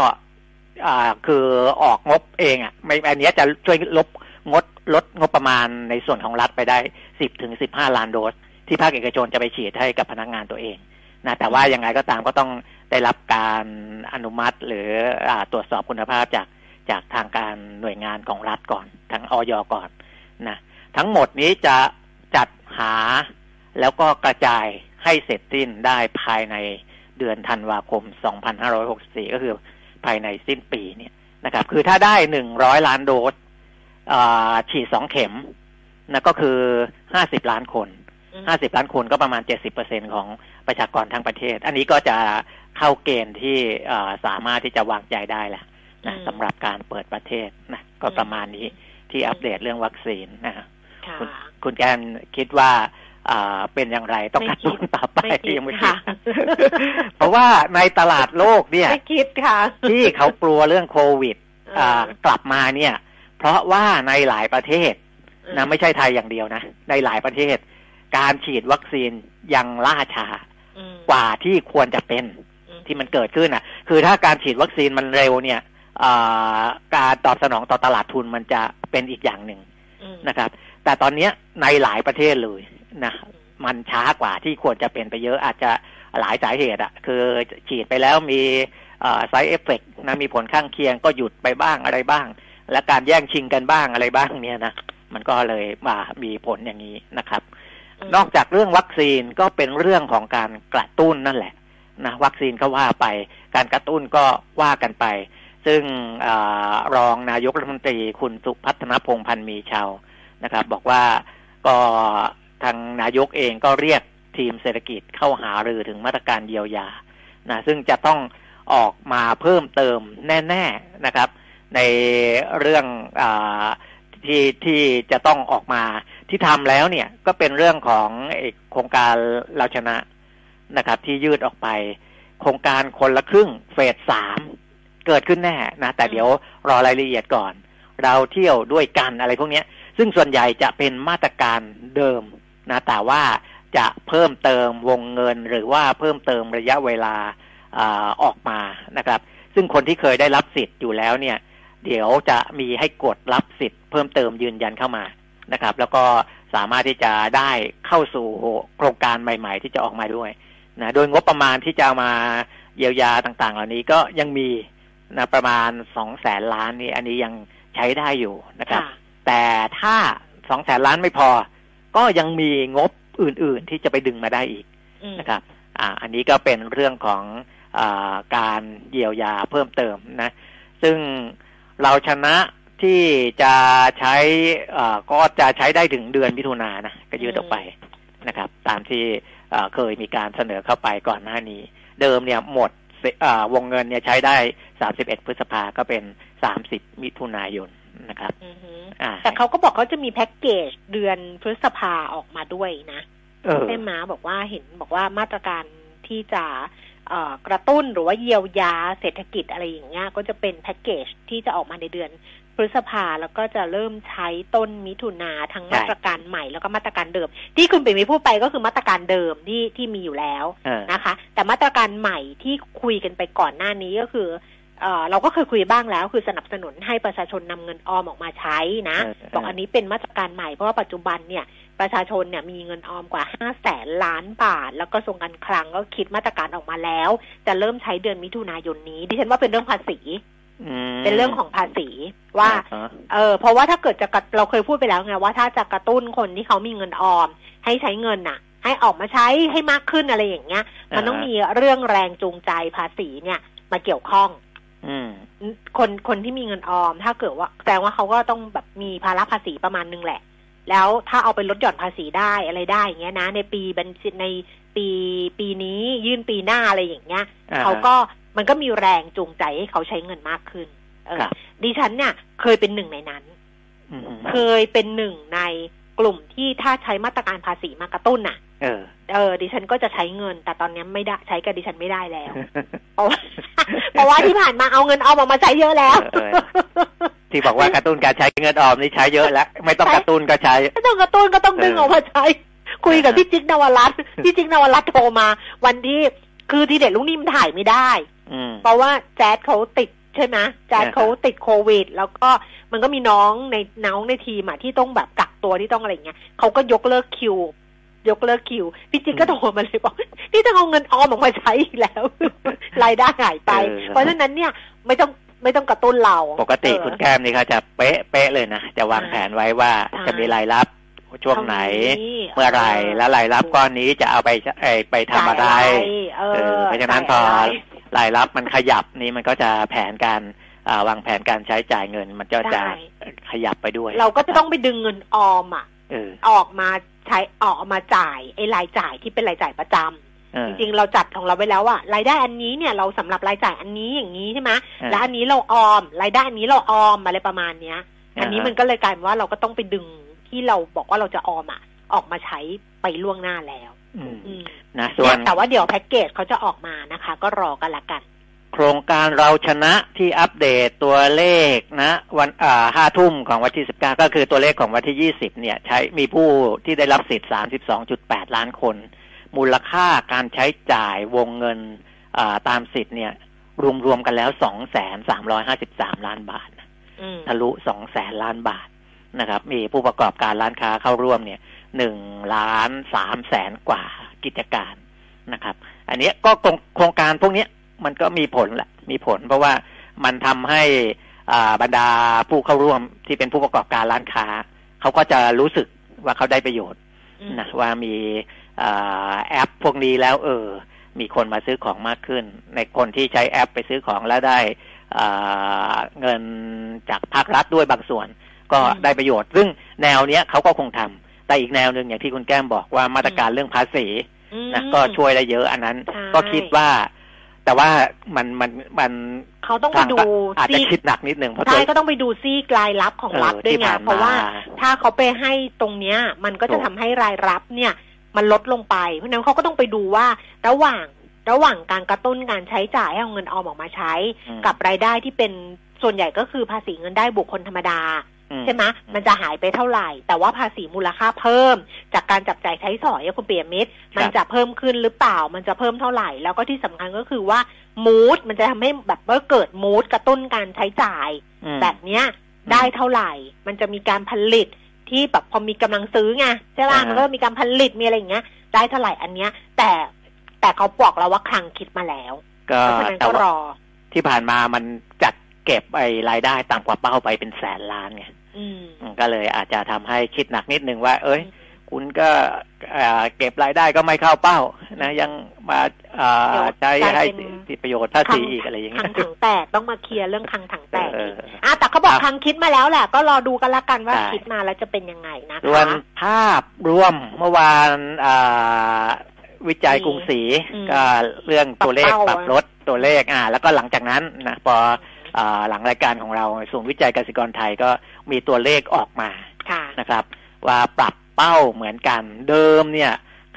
อ่าคือออกงบเองอะไม่อันเนี้ยจะช่วยลบ งดลดงบประมาณในส่วนของรัฐไปได้สิบถึงสิบห้าล้านโดส ที่ภาคเอกชนจะไปฉีดให้กับพนักงานตัวเองนะแต่ว่ายังไงก็ตามก็ต้องได้รับการอนุมัติหรืออตรวจสอบคุณภาพจากจากทางการหน่วยงานของรัฐก่อนทางออยก่อนนะทั้งหมดนี้จะจัดหาแล้วก็กระจายให้เสร็จสิ้นได้ภายในเดือนธันวาคม 2564 ก็คือภายในสิ้นปีเนี่ยนะครับ คือถ้าได้ 100 ล้านโดส ฉีดสองเข็มนะก็คือ50ล้านคนอืม50ล้านคนก็ประมาณ70%ของประชากรทั้งประเทศ อันนี้ก็จะเข้าเกณฑ์ที่อ่าสามารถที่จะวางใจได้แหละนะอืมสำหรับการเปิดประเทศนะก็ประมาณนี้ที่อัปเดตเรื่องวัคซีนนะฮะค่ะคุณคุณแกนคิดว่าอ่าเป็นอย่างไรต้องไม่การคิดตุ้นต่อไปไม่คิดยังไม่คิค่ะดเพราะว่าในตลาดโลกเนี่ยไม่คิดค่ะที่เขากลัวเรื่องโควิดเอออ่ากลับมาเนี่ย เพราะว่าในหลายประเทศนะไม่ใช่ไทยอย่างเดียวนะ ในหลายประเทศ การฉีดวัคซีนยังล่าช้าอืมกว่าที่ควรจะเป็นอืมที่มันเกิดขึ้นอะ คือถ้าการฉีดวัคซีนมันเร็วเนี่ยอ่าการตอบสนองต่อตลาดทุนมันจะเป็นอีกอย่างหนึ่งอืมนะครับ แต่ตอนเนี้ยในหลายประเทศเลยนะมันช้ากว่าที่ควรจะเป็นไปเยอะอาจจะหลายสาเหตุอะคือฉีดไปแล้วมี side effect นะมีผลข้างเคียงก็หยุดไปบ้างอะไรบ้าง และการแย่งชิงกันบ้างอะไรบ้างเนี่ยนะมันก็เลยมามีผลอย่างนี้นะครับมนอกจากเรื่องวัคซีนก็เป็นเรื่องของการกระตุ้นนั่นแหละนะวัคซีนก็ว่าไป การกระตุ้นก็ว่ากันไป ซึ่งอารองนายกรัฐมนตรีคุณสุพัฒนพงษ์พันธ์มีชาวนะครับ บอกว่าก็ทางนายกเองก็เรียกทีมเศรษฐกิจเข้าหารือถึงมาตรการเยียวยานะซึ่งจะต้องออกมาเพิ่มเติมแน่ ๆนะครับ ในเรื่องอที่ที่จะต้องออกมาที่ทำแล้วเนี่ยก็เป็นเรื่องของโครงการเราชนะนะครับ ที่ยืดออกไป โครงการคนละครึ่งเฟสสามเกิดขึ้นแน่นะ แต่เดี๋ยวรอรายละเอียดก่อน เราเที่ยวด้วยกันอะไรพวกนี้ซึ่งส่วนใหญ่จะเป็นมาตรการเดิมนะแต่ว่าจะเพิ่มเติมวงเงินหรือว่าเพิ่มเติมระยะเวลาอออกมานะครับ ซึ่งคนที่เคยได้รับสิทธิ์อยู่แล้วเนี่ย เดี๋ยวจะมีให้กดรับสิทธิ์เพิ่มเติมยืนยันเข้ามานะครับ แล้วก็สามารถที่จะได้เข้าสู่โครงการใหม่ ๆ ที่จะออกมาด้วยนะโดยงบประมาณที่จะมาเยียวยาต่าง ๆ เหล่านี้ก็ยังมีนะประมาณสองแสนล้านนี่อันนี้ยังใช้ได้อยู่นะครับ แต่ถ้าสองแสนล้านไม่พอ ก็ยังมีงบอื่น ๆ ที่จะไปดึงมาได้อีกนะครับ อ่า อันนี้ก็เป็นเรื่องของอการเยียวยาเพิ่มเติมนะ ซึ่ง เราชนะที่จะใช้ก็จะใช้ได้ถึงเดือนมิถุนายนนะก็ยืดออกไปนะครับ ตามที่เคยมีการเสนอเข้าไปก่อนหน้านี้ เดิมเนี่ยหมดวงเงินเนี่ยใช้ได้สามสิบเอ็ดพฤษภาก็เป็นสามสิบมิถุนายนนะครับแต่เขาก็บอกเขาจะมีแพ็กเกจเดือนพฤษภาออกมาด้วยนะใช่ไหมบอกว่าเห็นบอกว่ามาตรการที่จะ กระตุ้นหรือว่าเยียวยาเศรษฐกิจอะไรอย่างเงี้ยก็จะเป็นแพ็กเกจที่จะออกมาในเดือนพฤษภาแล้วก็จะเริ่มใช้ต้นมิถุนาทั้งมาตรการใหม่แล้วก็มาตรการเดิม ที่คุณปิ่มีพูดไปก็คือมาตรการเดิมที่ที่มีอยู่แล้วนะคะ แต่มาตรการใหม่ที่คุยกันไปก่อนหน้านี้ก็คือเราก็เคยคุยบ้างแล้วคือสนับสนุนให้ประชาชนนำเงินออมออกมาใช้นะบอกอันนี้เป็นมาตรการใหม่เพราะว่าปัจจุบันเนี่ย ประชาชนเนี่ยมีเงินออมกว่าห้าแสนล้านบาท แล้วก็ทรงการคลังก็คิดมาตรการออกมาแล้ว จะเริ่มใช้เดือนมิถุนายนนี้ ดิฉันว่าเป็นเรื่องภาษีเป็นเรื่องของภาษีว่า เออเพราะว่าถ้าเกิดจะเราเคยพูดไปแล้วไงว่าถ้าจะกระตุ้นคนที่เขามีเงินออม ให้ใช้เงินน่ะ ให้ออกมาใช้ให้มากขึ้นอะไรอย่างเงี้ย มันต้องมีเรื่องแรงจูงใจภาษีเนี่ย มาเกี่ยวข้องคนคนที่มีเงินออม ถ้าเกิดว่าแสดงว่าเขาก็ต้องแบบมีภาระภาษีประมาณนึงแหละ แล้วถ้าเอาไปลดหย่อนภาษีได้อะไรได้อย่างเงี้ยนะ ในปีบัญชีในปีปีนี้ยื่นปีหน้าอะไรอย่างเงี้ยเขาก็มันก็มีแรงจูงใจให้เขาใช้เงินมากขึ้น เออดิฉันเนี่ยเคยเป็นหนึ่งในนั้นเคยเป็นหนึ่งในกลุ่มที่ถ้าใช้มาตรการภาษีมากระตุ้นน่ะ เออ เออ ดิฉันก็จะใช้เงิน แต่ตอนนี้ไม่ได้ใช้กับดิฉันไม่ได้แล้วเพราะว่าเพราะว่าที่ผ่านมาเอาเงินออมออกมาใช้เยอะแล้ว ที่บอกว่ากระตุ้นการใช้เงินออมนี่ใช้เยอะแล้วไม่ต้องกระตุ้นก็ใช้ไม่ต้องกระตุ้นก็ต้องดึงออกมาใช้ คุยกับพี่จิ๊กนวรัตน์พี่จิ๊กนวรัตน์โทรมา วันที่คือทีเด็ดลูกนิ่มถ่ายไม่ได้เพราะว่าแจ๊ดเขาติดใช่ไหมแจ๊ดเขาติดโควิด แล้วก็มันก็มีน้องในน้องในทีมอะที่ต้องแบบกักตัวที่ต้องอะไรเงี้ยเขาก็ยกเลิกคิวยกเลิกคิว พี่จิ๊กก็โทรมาเลยบอกนี่ต้องเอาเงินออมออกมาใช้อีกแล้ว รายได้หายไป เพราะฉะนั้นเนี่ยไม่ต้อง ไม่ต้องกระตุ้นเรา ปกติคุณแก้มนี่เขาจะเป๊ะเป๊ะเลยนะ จะวางแผนไว้ว่าจะมีรายรับช่วงไหน เมื่อไรแล้วรายรับก้อนนี้จะเอาไปไปทำอะไรเพราะฉะนั้นพอรายรับมันขยับนี่มันก็จะแผนการวางแผนการใช้จ่ายเงิน มันก็จะขยับไปด้วย เราก็จะต้องไปดึงเงินออมอะออกมาใช้ออกมาจ่ายไอ้รายจ่ายที่เป็นรายจ่ายประจำ จริงๆเราจัดของเราไว้แล้วอะรายได้อันนี้เนี่ยเราสำหรับรายจ่ายอันนี้อย่างนี้ใช่ไหมแล้วอันนี้เราออม รายได้อันนี้เราออมอะไรประมาณเนี้ย อันนี้มันก็เลยกลายเป็นว่าเราก็ต้องไปดึงที่เราบอกว่าเราจะออมอะออกมาใช้ไปล่วงหน้าแล้วนะส่วนแต่ว่าเดี๋ยวแพ็กเกจเขาจะออกมานะคะ ก็รอกันละกัน โครงการเราชนะที่อัปเดตตัวเลขนะ วันอ่าห้าทุ่มของวันที่สิบเก้าก็คือตัวเลขของวันที่ยี่สิบเนี่ย ใช้มีผู้ที่ได้รับสิทธิ์สามสิบสองจุดแปดล้านคน มูลค่าการใช้จ่ายวงเงินอ่าตามสิทธิ์เนี่ย รวมๆกันแล้วสองแสนสามร้อยห้าสิบสามล้านบาททะลุสองแสนล้านบาทนะครับ มีผู้ประกอบการร้านค้าเข้าร่วมเนี่ยหนึ่งล้านสามแสนกว่ากิจการนะครับ อันนี้ก็โครงการพวกนี้มันก็มีผลแหละมีผล เพราะว่ามันทำให้บรรดาผู้เข้าร่วมที่เป็นผู้ประกอบการร้านค้า เขาก็จะรู้สึกว่าเขาได้ประโยชน์นะว่ามี แอปพวกนี้แล้วเออ มีคนมาซื้อของมากขึ้น ในคนที่ใช้แอปไปซื้อของแล้วได้อ่าเงินจากภาครัฐด้วยบางส่วน ก็อืมได้ประโยชน์ ซึ่งแนวเนี้ยเขาก็คงทำแต่อีกแนวหนึ่งอย่างที่คุณแก้มบอกว่ามาตรการเรื่องภาษีอืมนะก็ช่วยได้เยอะอันนั้นใช่ก็คิดว่าแต่ว่ามันมันมันเขาต้องไปดูอาจจะซีกคิดหนักนิดหนึ่งเพราะใช่ตัวก็ต้องไปดูซีกรายรับของรัฐเออด้วยที่ไงผ่านมาเพราะว่าถ้าเขาไปให้ตรงเนี้ย มันก็จะถูกทำให้รายรับเนี่ย มันลดลงไป เพราะฉะนั้นเขาก็ต้องไปดูว่าระหว่างระหว่างการกระตุ้นการใช้จ่ายให้เอาเงินออมออกมาใช้อืมกับรายได้ที่เป็นส่วนใหญ่ก็คือภาษีเงินได้บุคคลธรรมดาอืใช่ไหมมันจะหายไปเท่าไหร่ แต่ว่าภาษีมูลค่าเพิ่ม จากการจับจ่ายใช้สอยอะคุณเปียมิตร มันจะเพิ่มขึ้นหรือเปล่า มันจะเพิ่มเท่าไหร่ แล้วก็ที่สำคัญก็คือว่ามูดมันจะทำให้แบบว่าเกิดมูดกระตุ้นการใช้จ่ายอืมแบบเนี้ยได้เท่าไหร่ มันจะมีการผลิต ที่แบบพอมีกำลังซื้อไงใช่ป่ะอ่ามัมันก็มีการผลิตมีอะไรอย่างเงี้ย ได้เท่าไหร่อันเนี้ย แต่แต่เขาบอกเราว่าคลังคิดมาแล้วก็เพราะฉะนั้นแต่ก็ว่ารอที่ผ่านมามันจัดเก็บไอ้รายได้ต่ำกว่าเป้าไปเป็นแสนล้านไงอืมอืมก็เลยอาจจะทำให้คิดหนักนิดนึงว่า เอ้ย คุณก็เอ่อเก็บรายได้ก็ไม่เข้าเป้า นะยังมาเอ่อเดี๋ยวใช้กลายให้เป็นสิประโยชน์ภาษีอีกอะไรอย่างคลัเงี้งยถังแตกต้องมาเคลียร์เรื่องคลังถังแตกเออีอกอะแต่เขาบอกครับคลังคิดมาแล้วแหละก็รอดูกันละกันว่าใช่คิดมาแล้วจะเป็นยังไงนะส่วนคะภาพรวมเมื่อวานอ่าวิจัยกรุงศรีอืมก็เรื่องตัวเลขปรับเป้าปรับลดตัวเลขอ่า แล้วก็หลังจากนั้นนะพออ่าหลังรายการของเราศูนย์วิจัยเกษตรกรไทยก็มีตัวเลขออกมาค่ะนะครับ ว่าปรับ เป้าเหมือนกัน เดิมเนี่ย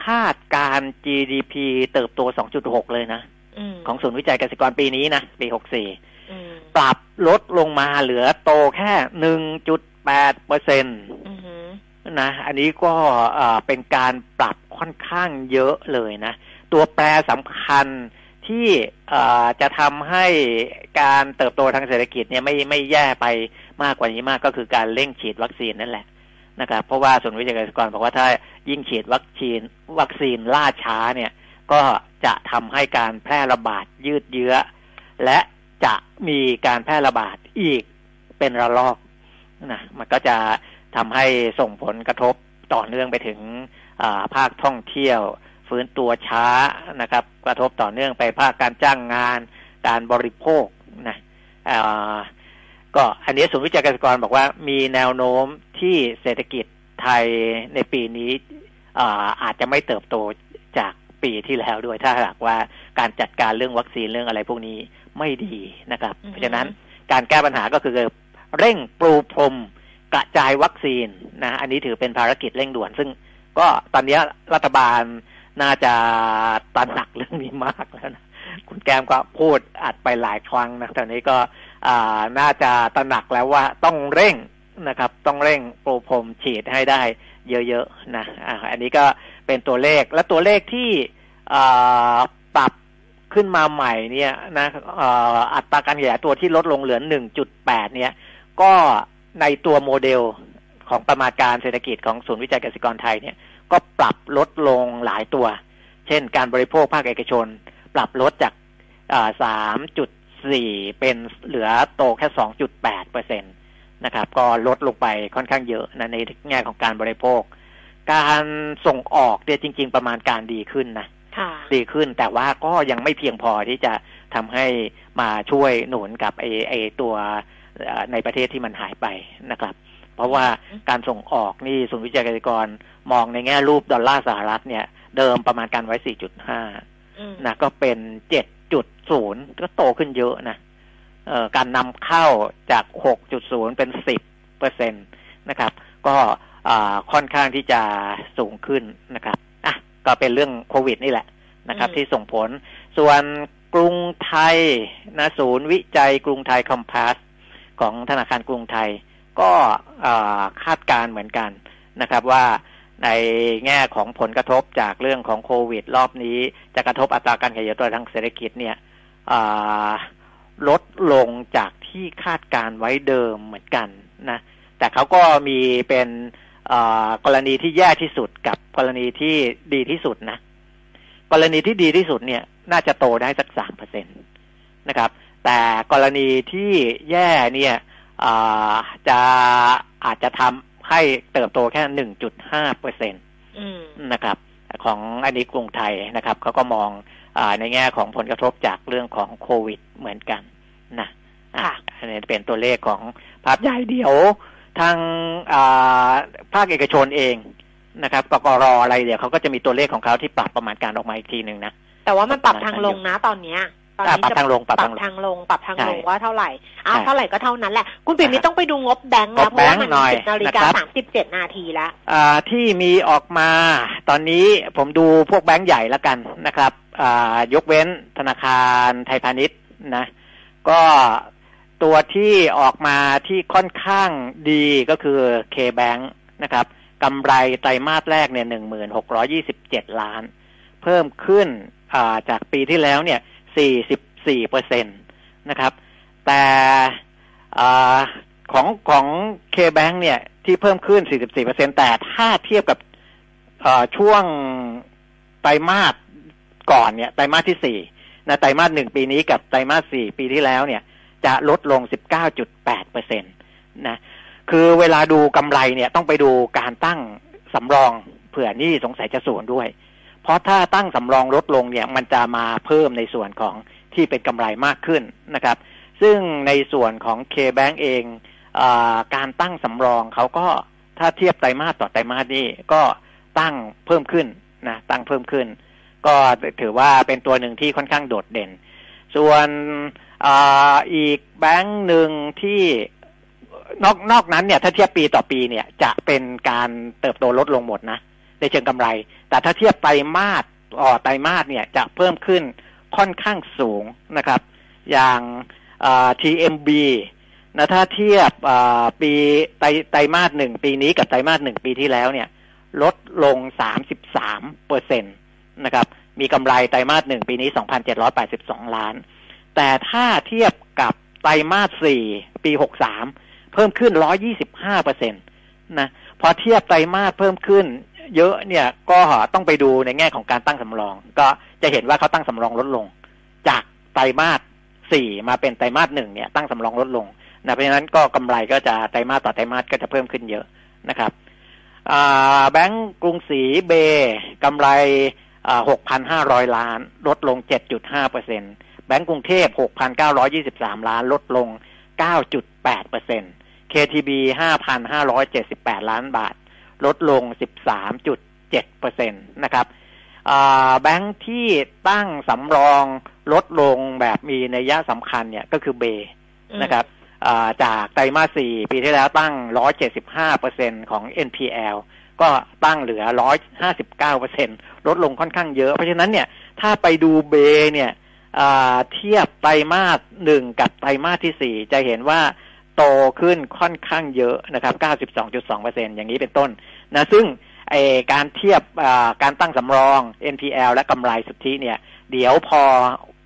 คาดการ GDP เติบโต 2.6 เลยนะอืมของศูนย์วิจัยเกษตรกรปีนี้นะ ปี 64อืมปรับลดลงมาเหลือโตแค่ 1.8เปอร์เซ็นต์อือหือนะอันนี้ก็เอ่อเป็นการปรับค่อนข้างเยอะเลยนะ ตัวแปรสำคัญที่เอ่อจะทำให้การเติบโตทางเศรษฐกิจเนี่ยไม่ไม่แย่ไปมากกว่านี้มากก็คือการเร่งฉีดวัคซีนนั่นแหละ นะครับ เพราะว่าส่วนวิจัยเกษตรกรบอกว่าถ้ายิ่งฉีดวัคซีนวัคซีนล่าช้าเนี่ย ก็จะทำให้การแพร่ระบาดยืดเยื้อ และจะมีการแพร่ระบาดอีกเป็นระลอกนะมันก็จะทำให้ส่งผลกระทบต่อเนื่องไปถึงภาคท่องเที่ยว ฟื้นตัวช้านะครับ กระทบต่อเนื่องไปภาคการจ้างงาน การบริโภคนะอ่า ก็อันนี้ศูนย์วิจัยเกษตรกรบอกว่ามีแนวโน้มที่เศรษฐกิจไทยในปีนี้อาอาจจะไม่เติบโตจากปีที่แล้วด้วยถ้าหากว่าการจัดการเรื่องวัคซีนเรื่องอะไรพวกนี้ไม่ดีนะครับอือฮึเพราะฉะนั้นการแก้ปัญหาก็คือเร่งปรูพรมกระจายวัคซีนนะอันนี้ถือเป็นภารกิจเร่งด่วน ซึ่งก็ตอนนี้รัฐบาลน่าจะตระหนักเรื่องนี้มากแล้วนะคุณแก้มก็พูดอัดไปหลายครั้งนะตอนนี้ก็อ่า น่าจะตระหนักแล้วว่าต้องเร่งนะครับ ต้องเร่งปรูพรมฉีดให้ได้เยอะๆนะอ่าอันนี้ก็เป็นตัวเลขและตัวเลขที่ปรับขึ้นมาใหม่เนี่ยนะอ,อัตราการขยายตัวที่ลดลงเหลือ 1.8 เนี่ย ก็ในตัวโมเดลของประมาณการเศรษฐกิจของศูนย์วิจัยเกษตรกรไทยเนี่ย ก็ปรับลดลงหลายตัว เช่น การบริโภคภาคเอกชน ปรับลดจากสามจุดสี่เป็นเหลือโตแค่สองจุดแปดเปอร์เซ็นตนะครับ ก็ลดลงไปค่อนข้างเยอะนะในแง่ของการบริโภค การส่งออกเนี่ยจริง ๆ ประมาณการดีขึ้นนะค่ะดีขึ้นแต่ว่าก็ยังไม่เพียงพอที่จะทำให้มาช่วยหนุนกับไอไอตัวเอ่อในประเทศที่มันหายไปนะครับ เพราะว่าการส่งออกนี่ศูนย์วิจัยเกษตรกรมองในแง่รูปดอลลาร์สหรัฐเนี่ย เดิมประมาณการไว้ 4.5อืมนะก็เป็น 7.0ก็โตขึ้นเยอะนะเอ่อการนำเข้าจาก 6.0 เป็น 10เปอร์เซ็นตนะครับ ก็อ่าค่อนข้างที่จะสูงขึ้นนะครับอะก็เป็นเรื่องโควิดนี่แหละนะครับอืมที่ส่งผล ส่วนกรุงไทยนะศูนย์วิจัยกรุงไทยคอมพาสของธนาคารกรุงไทย ก็อ่าคาดการณ์เหมือนกันนะครับว่าในแง่ของผลกระทบจากเรื่องของโควิด รอบนี้ จะกระทบอัตราการขยายตัวทางเศรษฐกิจเนี่ยอ่า ลดลงจากที่คาดการไว้เดิมเหมือนกันนะแต่เขาก็มีเป็นอ่ากรณีที่แย่ที่สุดกับกรณีที่ดีที่สุดนะ กรณีที่ดีที่สุดเนี่ย น่าจะโตได้สักสามเปอร์เซ็นตนะครับ แต่กรณีที่แย่เนี่ยอ่าจะอาจจะทำให้เติบโตแค่หนึ่งจุดห้าเปอร์เซ็นตอืมนะครับ ของอันนี้กรุงไทยนะครับเขาก็มอง ในแง่ของผลกระทบจากเรื่องของโควิดเหมือนกันนะอันนี้เป็นตัวเลขของภาพใหญ่เดียว ทางภาคเอกชนเองนะครับกกรออะไรเดี๋ยวเขาก็จะมีตัวเลขของเขาที่ปรับประมาณการออกมาอีกทีหนึ่งนะแต่ว่ามันปรับทางลงนะตอนเนี้ยตอนนี้ปรับทางลงปรับทางลงปรับทางลงว่าเท่าไหร่อ้าวเท่าไหร่ก็เท่านั้นแหละ คุณปิ่มต้องไปดูงบแบงค์นะเพราะว่ามันสิบนาฬิกาสามสิบเจ็ดนาทีแล้วที่มีออกมาตอนนี้ผมดูพวกแบงค์ใหญ่แล้วกันนะครับ ยกเว้นธนาคารไทยพาณิชย์นะ ก็ตัวที่ออกมาที่ค่อนข้างดีก็คือ K-Bank นะครับกำไรไตรมาสแรกเนี่ยหนึ่งหมื่นหกร้อยี่สิบเจ็ดล้าน เพิ่มขึ้นจากปีที่แล้วเนี่ยสี่สิบสี่เปอร์เซ็นตนะครับ แต่ของของ K-Bank เนี่ยที่เพิ่มขึ้นสี่สิบสี่เปอร์เซ็นแต่ถ้าเทียบกับช่วงไตรมาส ก่อนเนี่ยไตรมาสที่สี่นะไตรมาสหนึ่งปีนี้กับไตรมาสสี่ปีที่แล้วเนี่ย จะลดลง 19.8เปอร์เซ็นตนะคือเวลาดูกำไรเนี่ยต้องไปดูการตั้งสำรองเผื่อนี่สงสัยจะสูญด้วย เพราะถ้าตั้งสำรองลดลงเนี่ยมันจะมาเพิ่มในส่วนของที่เป็นกำไรมากขึ้นนะครับ ซึ่งในส่วนของ K-Bank เองอการตั้งสำรองเขาก็ถ้าเทียบไตรมาสต่อไตรมาสนี่ก็ตั้งเพิ่มขึ้นนะตั้งเพิ่มขึ้น ก็ถือว่าเป็นตัวหนึ่งที่ค่อนข้างโดดเด่น ส่วนอีกแบงค์หนึ่งที่นอกนอกนั้นเนี่ย ถ้าเทียบปีต่อปีเนี่ย จะเป็นการเติบโตลดลงหมดนะในเชิงกำไร แต่ถ้าเทียบไตรมาสต่อไตรมาสเนี่ยจะเพิ่มขึ้นค่อนข้างสูงนะครับ อย่าง TMB นะถ้าเทียบปีไตไตรมาสหนึ่งปีนี้กับไตรมาสหนึ่งปีที่แล้วเนี่ย ลดลงสามสิบสามเปอร์เซ็นต์ นะครับ มีกำไรไตรมาสหนึ่งปีนี้สองพันเจ็ดร้อยแปดสิบสองล้าน แต่ถ้าเทียบกับไตรมาสสี่ปีหกสามเพิ่มขึ้นร้อยี่สิบห้าเปอร์เซ็นตนะพอเทียบไตรมาสเพิ่มขึ้น เยอะเนี่ยก็ต้องไปดูในแง่ของการตั้งสำรอง ก็จะเห็นว่าเขาตั้งสำรองลดลง จากไตรมาสสี่มาเป็นไตรมาสหนึ่งเนี่ยตั้งสำรองลดลงนะเพราะฉะนั้นก็กำไรก็จะไตรมาสต่อไตรมาสก็จะเพิ่มขึ้นเยอะนะครับแบงก์กรุงศรีเบกำไร หกพันห้าร้อยล้าน ลดลงเจ็ดจุดห้าเปอร์เซ็นต์แบงก์กรุงเทพ 6,923 ล้าน ลดลง 9.8เปอร์เซ็นต์ KTB 5,578 ล้านบาท ลดลง 13.7เปอร์เซ็นต์นะครับแบงค์ที่ตั้งสำรองลดลงแบบมีนัยสำคัญเนี่ยก็คือเบนะครับจากไตรมาสสี่ปีที่แล้วตั้ง 175เปอร์เซ็นของ NPL ก็ตั้งเหลือ159เปอร์เซ็นลดลงค่อนข้างเยอะ เพราะฉะนั้นเนี่ยถ้าไปดูเบเนี่ยเทียบไตรมาสหนึ่งกับไตรมาสที่สี่จะเห็นว่าโตขึ้นค่อนข้างเยอะนะครับ 92.2%อย่างนี้เป็นต้นนะซึ่งไอการเทียบการตั้งสำรอง NPL และกำไรสุทธิเนี่ย เดี๋ยวพอ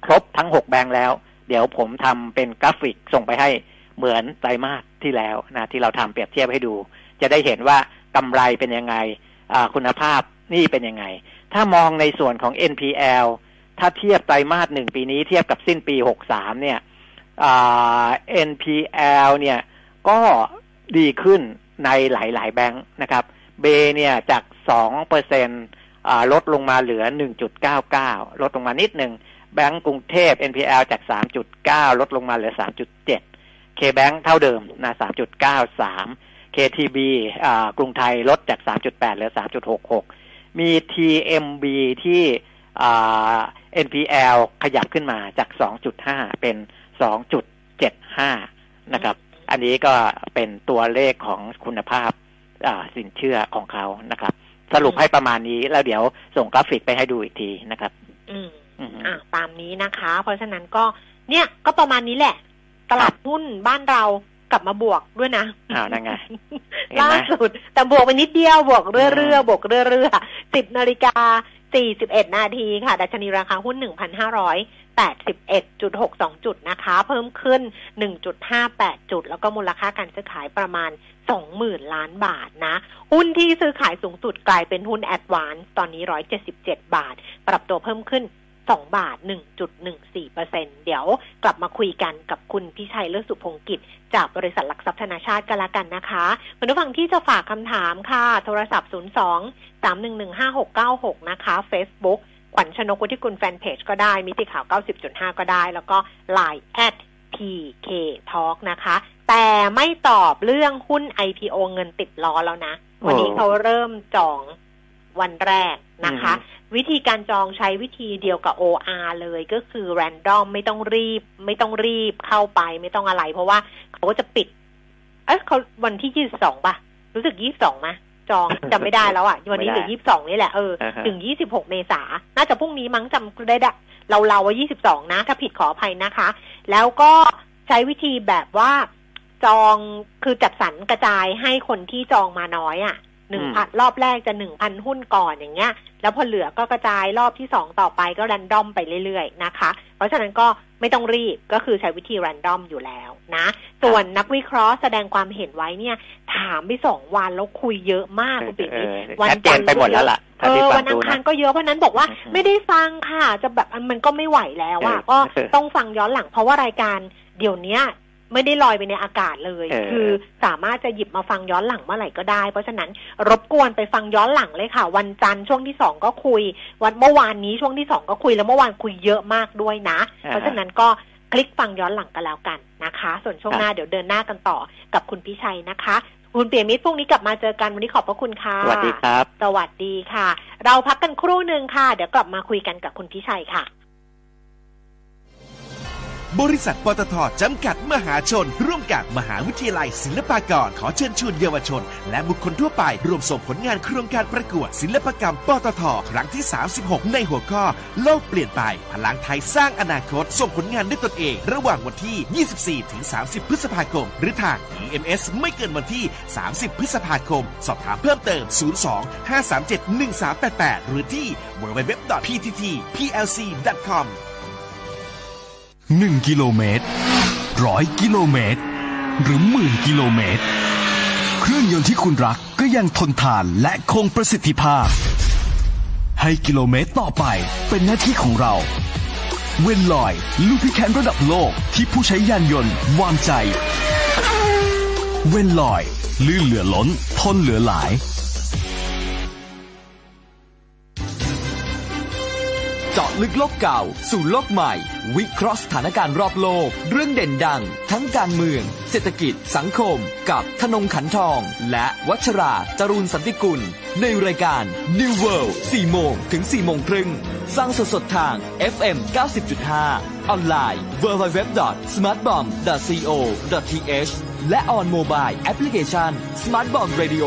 ครบทั้ง 6 แบงค์แล้ว เดี๋ยวผมทำเป็นกราฟิกส่งไปให้เหมือนไตรมาสที่แล้วนะที่เราทำเปรียบเทียบให้ดู จะได้เห็นว่า กำไรเป็นยังไงคุณภาพนี่เป็นยังไง ถ้ามองในส่วนของ NPL ถ้าเทียบไตรมาสหนึ่งปีนี้เทียบกับสิ้นปีหกสามเนี่ย NPL เนี่ยก็ดีขึ้นในหลาย ๆ แบงค์นะครับเบเนี่ยจากสองเปอร์เซ็นลดลงมาเหลือ1.99ลดลงมานิดหนึ่งแบงก์กรุงเทพ NPL จาก3.9ลดลงมาเหลือ3.7 K-Bank เท่าเดิมนะ3.93 KTB กรุงไทยลดจาก 3.8เหลือ 3.66 มี TMB ที่ NPL ขยับขึ้นมาจาก 2.5 เป็น 2.75 นะครับ อันนี้ก็เป็นตัวเลขของคุณภาพสินเชื่อของเขานะครับ สรุปให้ประมาณนี้แล้วเดี๋ยวส่งกราฟิกไปให้ดูอีกทีนะครับ อืมอ่าตามนี้นะคะ เพราะฉะนั้นก็เนี่ยก็ประมาณนี้แหละ ตลาดหุ้นบ้านเรา กลับมาบวกด้วยนะอ้าวนั่นไงล่าสุด แต่บวกไปนิดเดียวบวกเรื่อยๆบวกเรื่อยๆสิบนาฬิกา41นาทีค่ะดัชนีราคาหุ้น1,581.62จุดนะคะ เพิ่มขึ้น1.58จุด แล้วก็มูลค่าการซื้อขายประมาณ20,000ล้านบาทนะ หุ้นที่ซื้อขายสูงสุดกลายเป็นหุ้น Advance ตอนนี้177บาท ปรับตัวเพิ่มขึ้น 2 บาท 1.14เปอร์เซ็นเดี๋ยวกลับมาคุยกันกับคุณพิชัยเลิศสุพงกิจ จากบริษัทหลักทรัพย์ธนาชาติกันละกันนะคะคุณผู้ฟังที่จะฝากคำถามค่ะ โทรศัพท์ 02 3115696 นะคะ Facebook ขวัญชนกวุฒิกุลแฟนเพจก็ได้ มิติข่าว 90.5 ก็ได้ แล้วก็ Line at PK Talk นะคะ แต่ไม่ตอบเรื่องหุ้น IPO เงินติดล้อแล้วนะ วันนี้เขาเริ่มจองวันแรก นะคะ วิธีการจองใช้วิธีเดียวกับ OR เลยก็คือ random ไม่ต้องรีบ ไม่ต้องรีบเข้าไปไม่ต้องอะไร เพราะว่าเขาก็จะปิด เอ๊ะเขาวันที่ยี่สิบสองป่ะ รู้สึกยี่สิบสองมะจองจำไม่ได้แล้วอะวันนี้เหลือยี่สิบสองนี่แหละเอออ่าฮะถึงยี่สิบหกเมษาน่าจะพรุ่งนี้มั้งจำได้ดะเราเราว่ายี่สิบสองนะ ถ้าผิดขออภัยนะคะ แล้วก็ใช้วิธีแบบว่าจองคือจัดสรรกระจายให้คนที่จองมาน้อยอะ หนึ่งพันรอบแรกจะหนึ่งพันหุ้นก่อนอย่างเงี้ย แล้วพอเหลือก็กระจายรอบที่สองต่อไปก็รันดอมไปเรื่อยๆนะคะ เพราะฉะนั้นก็ไม่ต้องรีบก็คือใช้วิธีรันดอมอยู่แล้วนะ ส่วนนักวิเคราะห์แสดงความเห็นไว้เนี่ย ถามไปสองวันแล้วคุยเยอะมากคุณปิ๊กเออวันชัดเจนไปหมดแล้วล่ะเอถ้าที่อฟัวังนอัดูงคารนะก็เยอะเพราะฉะนั้นบอกว่าอืมไม่ได้ฟังค่ะ จะแบบมันก็ไม่ไหวแล้วอะเออก็เออต้องฟังย้อนหลังเพราะว่ารายการเดี๋ยวเนี้ย ไม่ได้ลอยไปในอากาศเลยเออคือสามารถจะหยิบมาฟังย้อนหลังเมื่อไหร่ก็ได้ เพราะฉะนั้นรบกวนไปฟังย้อนหลังเลยค่ะ วันจันทร์ช่วงที่สองก็คุย วันเมื่อวานนี้ช่วงที่สองก็คุยแล้วเมื่อวานคุยเยอะมากด้วยนะ เพราะฉะนั้นก็คลิกฟังย้อนหลังกันแล้วกันนะคะ ส่วนช่วงหน้าเดี๋ยวเดินหน้ากันต่อกับคุณพิชัยนะคะคุณเปียมิตรพรุ่งนี้กลับมาเจอกันวันนี้ขอบพระคุณค่ะ สวัสดีครับ สวัสดีค่ะ เราพักกันครู่หนึ่งค่ะ เดี๋ยวกลับมาคุยกันกับคุณพิชัยค่ะ บริษัทปตทจำกัดมหาชน ร่วมกับมหาวิทยาลัยศิลปากร ขอเชิญชวนเยาวชน และบุคคลทั่วไปร่วมส่งผลงานโครงการประกวด ศิลปกรรมปตทครั้งที่ 36 ในหัวข้อ โลกเปลี่ยนไป พลังไทยสร้างอนาคต ส่งผลงานด้วยตนเอง ระหว่างวันที่ 24 ถึง 30 พฤษภาคม หรือทาง EMS ไม่เกินวันที่ 30 พฤษภาคม สอบถามเพิ่มเติม 02 537 1388 หรือที่ www.pttplc.com 1 กิโลเมตรร้อยกิโลเมตร หรือหมื่นกิโลเมตร เครื่องยนต์ที่คุณรักก็ยังทนทานและคงประสิทธิภาพ ให้กิโลเมตรต่อไปเป็นหน้าที่ของเราเวนลอยลูพิแคนระดับโลกที่ผู้ใช้ยานยนต์วางใจ เวนลอย ลื่นเหลือล้น ทนเหลือหลาย เจาะลึกโลกเก่า สู่โลกใหม่ วิเคราะห์สถานการณ์รอบโลก เรื่องเด่นดัง ทั้งการเมือง เศรษฐกิจ สังคม กับธนงขันทอง และวัชราจรูนสันติกุล ในรายการ New World 4โมงถึง4โมงครึ่งฟังสดๆทาง FM 90.5 ออนไลน์ www.smartbomb.co.th และ on mobile application Smart Bomb Radio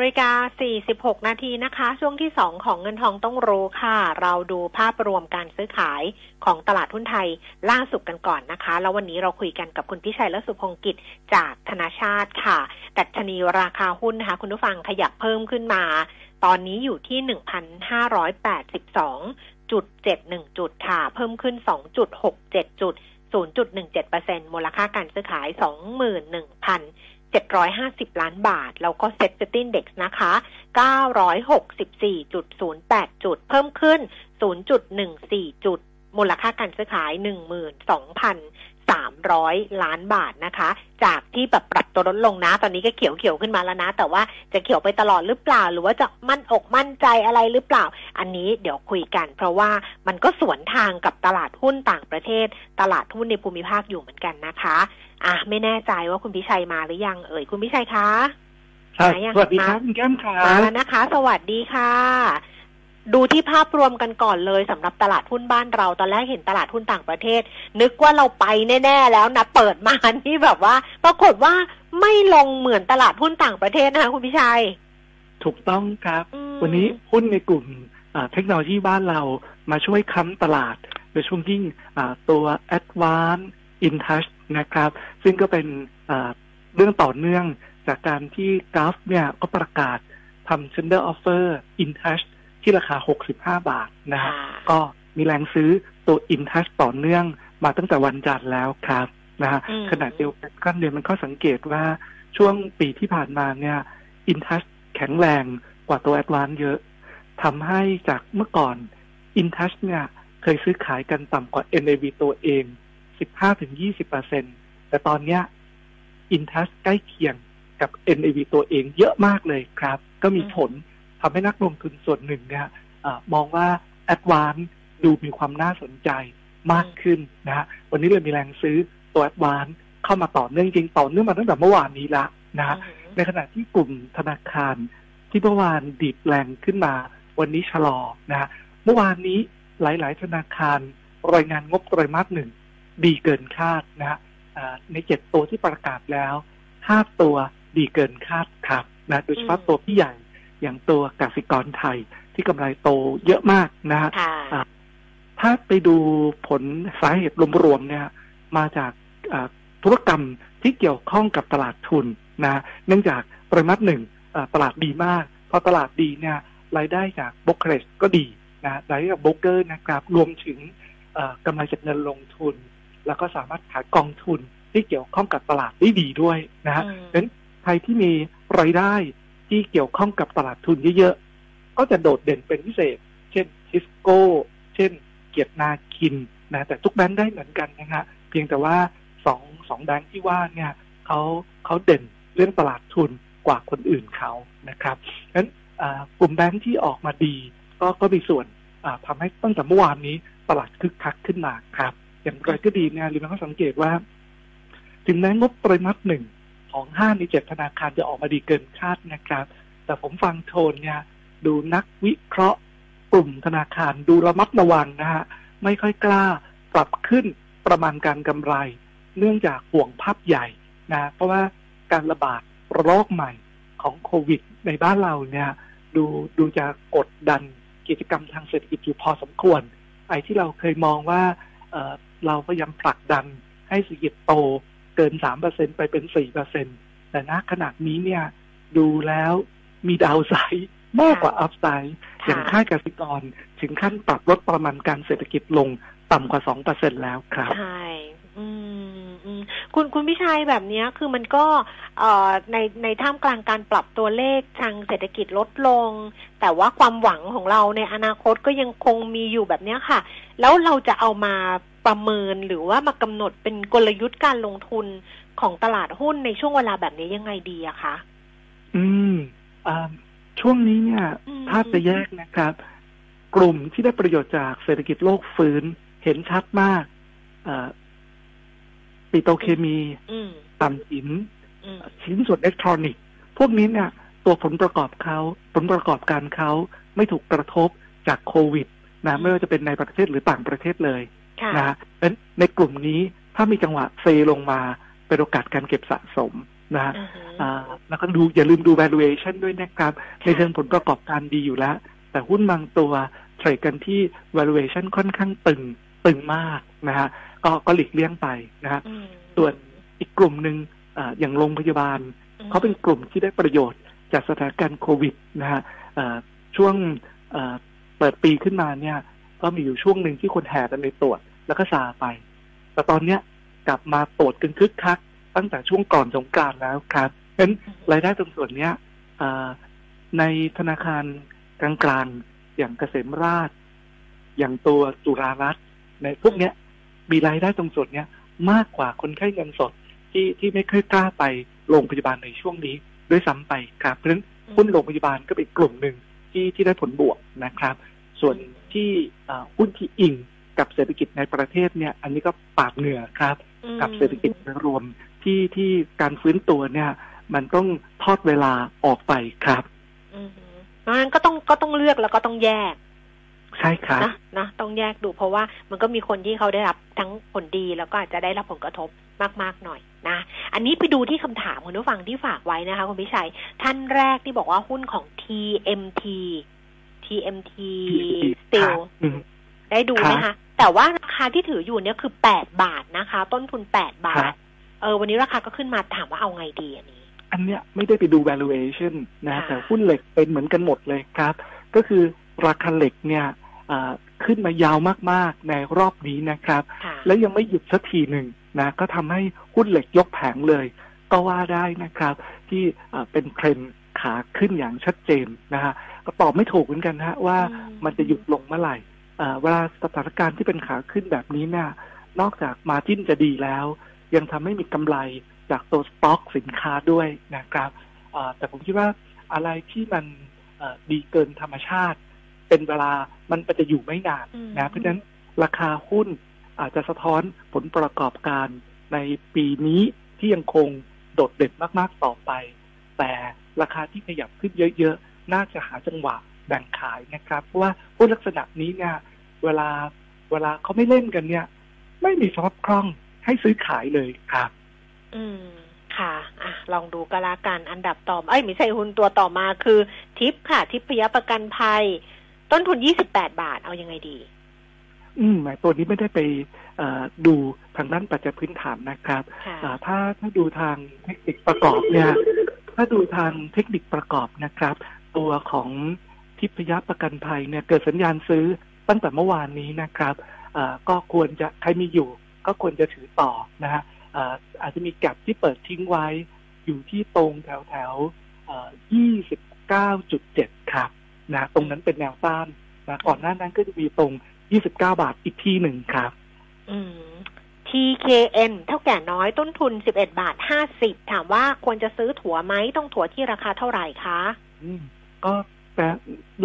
นาฬิกา 46 นาทีนะคะ ช่วงที่ 2 ของเงินทองต้องรู้ค่ะ เราดูภาพรวมการซื้อขายของตลาดหุ้นไทยล่าสุดกันก่อนนะคะ แล้ววันนี้เราคุยกันกับคุณพิชัยและสุพงกิจจากธนาชาติค่ะ ดัชนีราคาหุ้นนะคะ คุณผู้ฟังขยับเพิ่มขึ้นมา ตอนนี้อยู่ที่ 1,582.71 จุดค่ะ เพิ่มขึ้น 2.67 จุด 0.17%มูลค่าการซื้อขาย 21,000 750 ล้านบาท แล้วก็ s e ็ตตินเด็กนะคะ 964.08 จุด เพิ่มขึ้น 0.14 จุด มูลค่าการซื้อขาย 12,000 12,300 ล้านบาทนะคะ จากที่แบบปรับตัวลดลงนะ ตอนนี้ก็เขียวเขียวๆขึ้นมาแล้วนะ แต่ว่าจะเขียวไปตลอดหรือเปล่า หรือว่าจะมั่นอกมั่นใจอะไรหรือเปล่า อันนี้เดี๋ยวคุยกัน เพราะว่ามันก็สวนทางกับตลาดหุ้นต่างประเทศ ตลาดหุ้นในภูมิภาคอยู่เหมือนกันนะคะอะไม่แน่ใจว่าคุณพิชัยมาหรือยังเอ่ยคุณพิชัยคะครับมายังสวัสดีครับคุณแก้มครัมาบแล้วนะคะ สวัสดีค่ะ ดูที่ภาพรวมกันก่อนเลยสำหรับตลาดหุ้นบ้านเรา ตอนแรกเห็นตลาดหุ้นต่างประเทศ นึกว่าเราไปแน่ ๆ แล้วนะเปิดมานี่แบบว่า ปรากฏว่าไม่ลงเหมือนตลาดหุ้นต่างประเทศนะคะคุณพิชัย ถูกต้องครับอืมวันนี้หุ้นในกลุ่มอ่าเทคโนโลยีบ้านเรามาช่วยค้ำตลาด โดยเฉพาะยิ่งอ่าตัว a d v a n c e InTouch นะครับ ซึ่งก็เป็นเอ่อเรื่องต่อเนื่องจากการที่กราฟเนี่ยก็ประกาศทำ tender offer InTouch ที่ราคา 65 บาทนะฮะค่ะก็มีแรงซื้อตัว InTouch ต่อเนื่องมาตั้งแต่วันจันทร์แล้วครับนะฮะอืมขณะเดียวกันก็เรียนมันก็สังเกตว่าช่วงปีที่ผ่านมาเนี่ย InTouch แข็งแรงกว่าตัว Advance เยอะทำให้จากเมื่อก่อน InTouch เนี่ยเคยซื้อขายกันต่ำกว่า NAV ตัวเอง 15-20%แต่ตอนเนี้ย InTouch ใกล้เคียงกับ NAV ตัวเองเยอะมากเลยครับ ก็มีผล ทำให้นักลงทุนส่วนหนึ่งเนี่ยเออมองว่า Advance ดูมีความน่าสนใจมากขึ้นนะฮะวันนี้เลยมีแรงซื้อตัว Advance เข้ามาต่อเนื่องจริงต่อเนื่องมาตั้งแต่เมื่อวานนี้ละนะฮะในขณะที่กลุ่มธนาคารที่เมื่อวานดีดแรงขึ้นมา วันนี้ชะลอนะฮะเมื่อวานนี้หลาย ๆ ธนาคารรายงานงบไตรมาสหนึ่งดีเกินคาดนะฮะอ่าในเจ็ดตัวที่ประกาศแล้วห้าตัวดีเกินคาดครับนะโดยเฉพาะอืมตัวพี่ใหญ่ อย่างตัวกสิกรไทยที่กำไรโตเยอะมากนะฮะค่ะอ่าถ้าไปดูผลสาเหตุรวมๆเนี่ย มาจากอ่าธุรกรรมที่เกี่ยวข้องกับตลาดทุนนะเนื่องจากปริมาตรหนึ่งอ่าตลาดดีมากพอตลาดดีเนี่ยรายได้จากบ o กเครสก็ดีนะรายได้จากโบรกเกอร์นะครับรวมถึงเอ่อกำไรจากเงินลงทุน แล้วก็สามารถขายกองทุนที่เกี่ยวข้องกับตลาดได้ดีด้วยนะฮะอืมเพราะฉะนั้นใครที่มีรายได้ ที่เกี่ยวข้องกับตลาดทุนเยอะๆ ก็จะโดดเด่นเป็นพิเศษ เช่นทิสโก้ เช่น เกียรตินาคินนะแต่ทุกแบงค์ได้เหมือนกันนะฮะเพียงแต่ว่าสองสองแบงค์ที่ว่าเนี่ยเขาเขาเด่นเรื่องตลาดทุนกว่าคนอื่นเขานะครับฉะนั้นกลุ่มแบงค์ที่ออกมาดี ก็ก็มีส่วนอ่าทำให้ตั้งแต่เมื่อวานนี้ตลาดคึกคักขึ้นมาครับ อย่างไรก็ดีเนี่ยลิมันก็สังเกตว่า ถึงแม้งบไตรมาสหนึ่ง ของห้าในเจ็ดธนาคารจะออกมาดีเกินคาดนะครับ แต่ผมฟังโทนเนี่ยดูนักวิเคราะห์กลุ่มธนาคารดูระมัดระวังนะฮะไม่ค่อยกล้าปรับขึ้นประมาณการกำไร เนื่องจากห่วงภาพใหญ่นะเพราะว่าการระบาดระลอกใหม่ของโควิด ในบ้านเราเนี่ยดูดูจะกดดันกิจกรรมทางเศรษฐกิจอยู่พอสมควร ไอ้ที่เราเคยมองว่าเราพยายามผลักดันให้เศรษฐกิจโต เกินสามเปอร์เซ็นต์ไปเป็นสี่เปอร์เซ็นต์แต่ณขณะนี้เนี่ยดูแล้วมี downside มากกว่า upside อย่างค่ายกสิกร ถึงขั้นปรับลดประมาณการเศรษฐกิจลงต่ำกว่าสองเปอร์เซ็นแล้วครับ ใช่อืมอืมคุณคุณพิชัยแบบเนี้ยคือมันก็เอ่อในในท่ามกลางการปรับตัวเลขทางเศรษฐกิจลดลง แต่ว่าความหวังของเราในอนาคตก็ยังคงมีอยู่แบบเนี้ยค่ะ แล้วเราจะเอามา ประเมินหรือว่ามากำหนดเป็นกลยุทธ์การลงทุนของตลาดหุ้นในช่วงเวลาแบบนี้ยังไงดีอะคะ อืมอ่าช่วงนี้เนี่ยอืมถ้าจะแยกนะครับ กลุ่มที่ได้ประโยชน์จากเศรษฐกิจโลกฟื้นเห็นชัดมากอ่าปิโตรเคมีอืมต่ำหินอืมชิ้นส่วนอิเล็กทรอนิกส์พวกนี้เนี่ย ตัวผลประกอบเขาผลประกอบการเขาไม่ถูกกระทบจากโควิดนะไม่ว่าจะเป็นในประเทศหรือต่างประเทศเลยค่ะ นะฮะเพราะฉะนั้นในกลุ่มนี้ถ้ามีจังหวะเซลงมาเป็นโอกาสการเก็บสะสมนะฮะอือฮึอ่าแล้วก็ดูอย่าลืมดู valuation ด้วยนะครับ ในเชิงผลประกอบการดีอยู่แล้ว แต่หุ้นบางตัวเทรดกันที่ valuation ค่อนข้างตึงตึงมากนะฮะก็ก็หลีกเลี่ยงไปนะฮะอืมส่วนอีกกลุ่มหนึ่งอ่าอย่างโรงพยาบาล เขาเป็นกลุ่มที่ได้ประโยชน์จากสถานการณ์โควิดนะฮะอ่าช่วงอ่าเปิดปีขึ้นมาเนี่ย ก็มีอยู่ช่วงหนึ่งที่คนแห่กันไปตรวจแล้วก็ซาไป แต่ตอนเนี้ยกลับมาตรวจกันคึกคัก ตั้งแต่ช่วงก่อนสงกรานต์แล้วครับเพราะฉะนั้นรายได้ตรงส่วนเนี้ยอในธนาคารกลางๆอย่างเกษมราช อย่างตัวจุฬารัตในพวกเนี้ยมีรายได้ตรงส่วนเนี้ยมากกว่าคนไข้เงินสดที่ที่ไม่ค่อยกล้าไปโรงพยาบาลในช่วงนี้ด้วยซ้ำไปครับเพราะฉะนั้นหุ้นโรงพยาบาลก็เป็นกลุ่มหนึ่งที่ที่ได้ผลบวกนะครับ ส่วน ที่อ่าหุ้นที่อิงกับเศรษฐกิจในประเทศเนี่ยอันนี้ก็ปาดเหงื่อครับอืมกับเศรษฐกิจโดยรวมที่ที่การฟื้นตัวเนี่ย มันต้องทอดเวลาออกไปครับอืมเพราะฉะนั้นก็ต้องก็ต้องเลือกแล้วก็ต้องแยก ใช่ครับนะนะต้องแยกดูเพราะว่ามันก็มีคนที่เขาได้รับทั้งผลดีแล้วก็อาจจะได้รับผลกระทบมาก ๆ หน่อยนะ อันนี้ไปดูที่คำถามคุณผู้ฟังที่ฝากไว้นะคะคุณพิชัย ท่านแรกที่บอกว่าหุ้นของ TMT TMT Steel อืมได้ดูไหมครัคะบแต่ว่าราคาที่ถืออยู่เนี่ยคือแปดบาทนะคะ ต้นทุนแปดบาครัทบเออวันนี้ราคาก็ขึ้นมาถามว่าเอาไงดีอันนี้ อันเนี้ยไม่ได้ไปดู valuation นะค่ะแต่หุ้นเหล็กเป็นเหมือนกันหมดเลยครับ ก็คือราคาเหล็กเนี่ยอ่าขึ้นมายาวมากๆในรอบนี้นะครับค่ะแล้วยังไม่หยุดสักทีหนึ่งนะก็ทำให้หุ้นเหล็กยกแผงเลย ก็ว่าได้นะครับ ที่อ่าเป็นเทรนด์ขาขึ้นอย่างชัดเจนนะฮะก็ ตอบไม่ถูกเหมือนกันนะฮะว่าอืมมันจะหยุดลงเมื่อไหร่อ่าเวลาสถานการณ์ที่เป็นขาขึ้นแบบนี้เนี่ยนอกจากมาจิ้นจะดีแล้ว ยังทำให้มีกำไรจากตัวสต็อกสินค้าด้วยนะครับอ่าแต่ผมคิดว่าอะไรที่มันเอ่อดีเกินธรรมชาติ เป็นเวลามันจะอยู่ไม่นานอืมนะเพราะฉะนั้นราคาหุ้นอาจจะสะท้อนผลประกอบการในปีนี้ที่ยังคงโดดเด่นมาก ๆ ต่อไป แต่ราคาที่ขยับขึ้นเยอะ ๆ น่าจะหาจังหวะแบ่งขายนะครับเพราะว่าหุ้นลักษณะนี้เนี่ย เวลาเวลาเขาไม่เล่นกันเนี่ย ไม่มีสภาพคล่องให้ซื้อขายเลยครับ อืมค่ะอะ ลองดูก็แล้วกันอันดับต่อมาเอ้ยไม่ใช่หุ้นตัวต่อมาคือ ทิปค่ะ ทิพยประกันภัย ต้นทุนยี่สิบแปดบาทเอายังไงดี อืมแหมตัวนี้ไม่ได้ไปเอ่อดูทางด้านปัจจัยพื้นฐานนะครับค่ะอ่าถ้าถ้าดูทางเทคนิคประกอบเนี่ย ถ้าดูทางเทคนิคประกอบนะครับ ตัวของทิพยประกันภัยเนี่ยเกิดสัญญาณซื้อตั้งแต่เมื่อวานนี้นะครับอ่าก็ควรจะใครมีอยู่ ก็ควรจะถือต่อนะฮะอ่าอาจจะมีแก็บที่เปิดทิ้งไว้อยู่ที่ตรงแถวแถวยี่สิบเก้าจุดเจ็ดครับนะตรงนั้นเป็นแนวต้านนะก่อนหน้านั้นก็จะมีตรงยี่สิบเก้าบาทอีกที่หนึ่งครับ อืม TKN เท่าแก่น้อยต้นทุนสิบเอ็ดบาทห้าสิบถามว่าควรจะซื้อถั่วไหมต้องถั่วที่ราคาเท่าไหร่คะอืม ก็แต่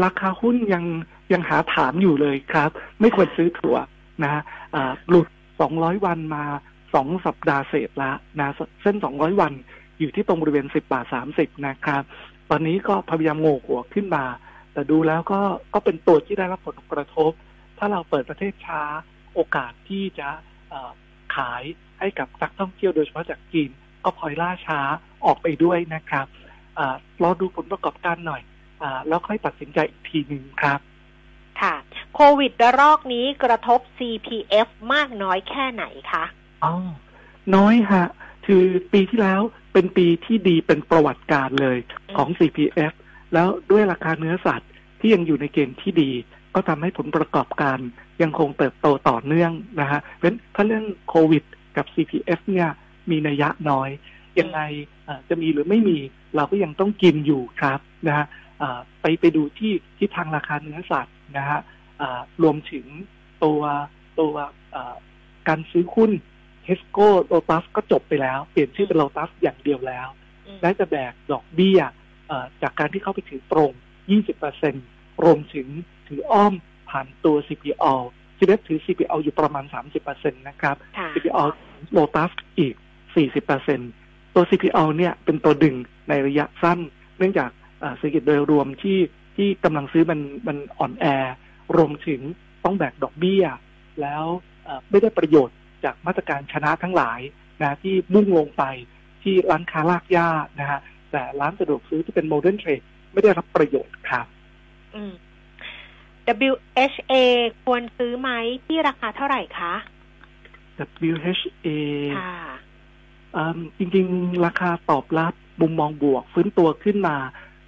ราคาหุ้นยังยังหาฐานอยู่เลยครับ ไม่ควรซื้อถั่วนะฮะอ่าหลุด 200 วันมาสองสัปดาห์เศษละนะเส้น 200 วันอยู่ที่ตรงบริเวณ 10 บาท 30 นะครับ ตอนนี้ก็พยายามโงกหัวขึ้นมา แต่ดูแล้วก็ก็เป็นตัวที่ได้รับผลกระทบ ถ้าเราเปิดประเทศช้าโอกาสที่จะขายให้กับนักท่องเที่ยวโดยเฉพาะจากจีน ก็พลอยล่าช้าออกไปด้วยนะครับอารอดูผลประกอบการหน่อย แล้วค่อยตัดสินใจอีกทีหนึ่งครับ ค่ะ โควิดระลอกนี้กระทบ CPF มากน้อยแค่ไหนคะอ๋อน้อยฮะ คือปีที่แล้วเป็นปีที่ดีเป็นประวัติการเลยของ CPF แล้วด้วยราคาเนื้อสัตว์ที่ยังอยู่ในเกณฑ์ที่ดี ก็ทำให้ผลประกอบการยังคงเติบโตต่อเนื่องนะฮะเพราะฉะนั้นถ้าเรื่องโควิดกับ CPF เนี่ยมีนัยยะน้อยยังไงเอ่อจะมีหรือไม่มีเราก็ยังต้องกินอยู่ครับนะฮะเอ่อ ไปไปดูที่ที่ทางราคาเนื้อสัตว์นะฮะเอ่อรวมถึงตัวตัวเอ่อการซื้อหุ้นเทสโก้โ t ตัสก็จบไปแล้ว เปลี่ยนชื่อเป็นโ t ตัสอย่างเดียวแล้วอืมและจะแบกดอกเบี้ยเอ่อจากการที่เข้าไปถือตรง 20%รวมถึงถืออ้อมผ่านตัว CPO ซีเถือ CPO อยู่ประมาณ 30%นะครับค่ะ CPO โ t ตัสอีก 40%ตัว CPO เนี่ยเป็นตัวดึงในระยะสั้น เนื่องจากอ่า เศรษฐกิจโดยรวมที่ที่กำลังซื้อมันมันอ่อนแอ รวมถึงต้องแบกดอกเบี้ย แล้วเอ่อไม่ได้ประโยชน์จากมาตรการชนะทั้งหลายนะที่มุ่งลงไปที่ร้านค้าลากย่านะฮะแต่ร้านสะดวกซื้อที่เป็นโมเดิร์นเทรดไม่ได้รับประโยชน์ครับ อืม WHA ควรซื้อไหมที่ราคาเท่าไหร่คะ WHA ค่ะอืมจริง ๆ ราคาตอบรับมุมมองบวก ฟื้นตัวขึ้นมา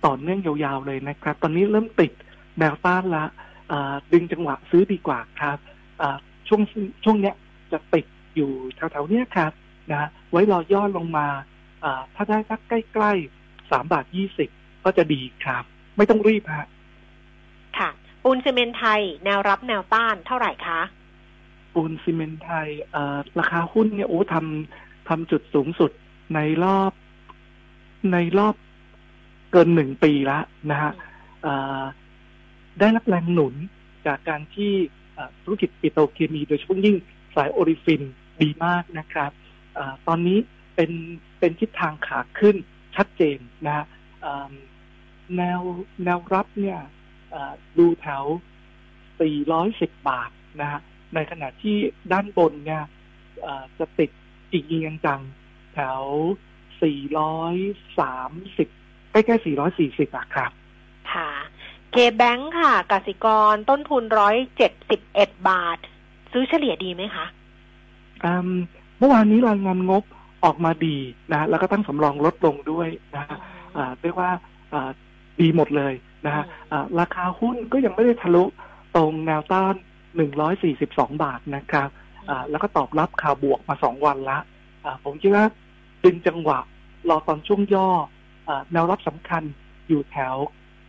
ต่อเนื่องยาวๆเลยนะครับ ตอนนี้เริ่มติดแนวต้านละอ่าดึงจังหวะซื้อดีกว่าครับอ่าช่วงช่วงเนี้ยจะติดอยู่แถวๆเนี้ยครับนะไว้รอย่อลงมาอ่าถ้าได้สักใกล้ๆสามบาทยี่สิบก็จะดีครับ ไม่ต้องรีบฮะค่ะ ปูนซีเมนต์ไทย แนวรับแนวต้านเท่าไหร่คะ ปูนซีเมนต์ไทยเอ่อราคาหุ้นเนี่ยโอ้ทำทำจุดสูงสุดในรอบในรอบ เกินหนึ่งปีแล้วนะฮะเอ่อได้รับแรงหนุนจากการที่เอ่อธุรกิจปิโตรเคมีโดยเฉพาะยิ่งสายโอริฟินดีมากนะครับเออตอนนี้เป็นเป็นทิศทางขาขึ้นชัดเจนนะฮะเอิ่มแนวแนวรับเนี่ยเอ่อดูแถว 410 บาทนะฮะในขณะที่ด้านบนเนี่ยเอ่อจะติดอีกยิงจังๆแถว 430 ใกล้ๆ440อะครับ ค่ะเคแบงค่ะกสิกรต้นทุนร้อยเจ็ดสิบเอ็ดบาท ซื้อเฉลี่ยดีไหมคะอืมเมื่อวานนี้รายงานงบออกมาดีนะแล้วก็ตั้งสำรองลดลงด้วยนะฮะอ่าเรียกว่าอ่าดีหมดเลยนะฮะอ่าราคาหุ้นก็ยังไม่ได้ทะลุตรงแนวต้าน142บาทนะครับอ่าแล้วก็ตอบรับข่าวบวกมาสองวันละอ่าผมคิดว่าดึงจังหวะรอตอนช่วงย่ออา แนวรับสำคัญอยู่แถว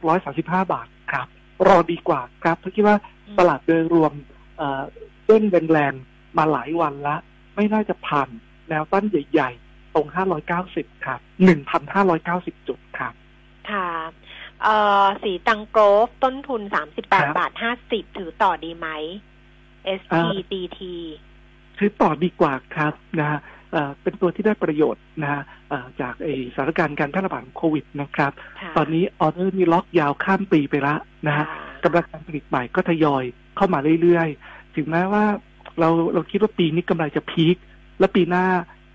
135 บาทครับ รอดีกว่าครับเพราะคิดว่าตลาดโดยรวมเอ่อเส้นแรงๆมาหลายวันละ ไม่น่าจะผ่านแนวต้านใหญ่ ๆ ตรง 590 ครับ 1,590 จุดครับ ค่ะเอ่อสีตังโกรฟต้นทุนครับ38 บาท 50 ถือต่อดีไหม STDT ซื้อต่อดีกว่าครับนะฮะ เอ่อเป็นตัวที่ได้ประโยชน์นะฮะเอ่อจากไอสถานการณ์การแพร่ระบาดของโควิดนะครับค่ะตอนนี้ออเดอร์มีล็อกยาวข้ามปีไปละนะฮะค่ะกำลังการผลิตใหม่ก็ทยอยเข้ามาเรื่อยๆ ถึงแม้ว่าเราเราคิดว่าปีนี้กำไรจะพีคและปีหน้า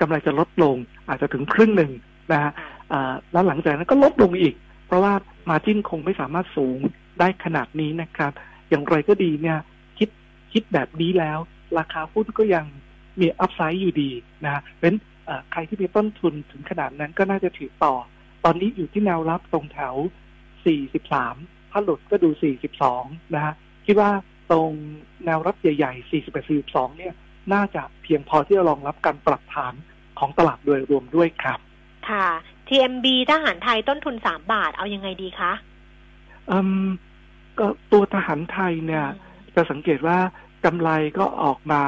กำไรจะลดลงอาจจะถึงครึ่งหนึ่งนะฮะอ่าแล้วหลังจากนั้นก็ลดลงอีก เพราะว่ามาจิ้นคงไม่สามารถสูงได้ขนาดนี้นะครับ อย่างไรก็ดีเนี่ยคิดคิดแบบนี้แล้ว ราคาหุ้นก็ยัง มีอัพไซด์อยู่ดีนะเพราะฉะนั้นเอ่อใครที่มีต้นทุนถึงขนาดนั้นก็น่าจะถือต่อ ตอนนี้อยู่ที่แนวรับตรงแถว 43 ถ้าหลุดก็ดู 42 นะฮะคิดว่าตรงแนวรับใหญ่ๆ 41 42 เนี่ย น่าจะเพียงพอที่จะรองรับการปรับฐานของตลาดโดยรวมด้วยครับ ค่ะ TMB ทหารไทยต้นทุน 3 บาทเอายังไงดีคะอืมก็ตัวทหารไทยเนี่ย จะสังเกตว่ากำไรก็ออกมา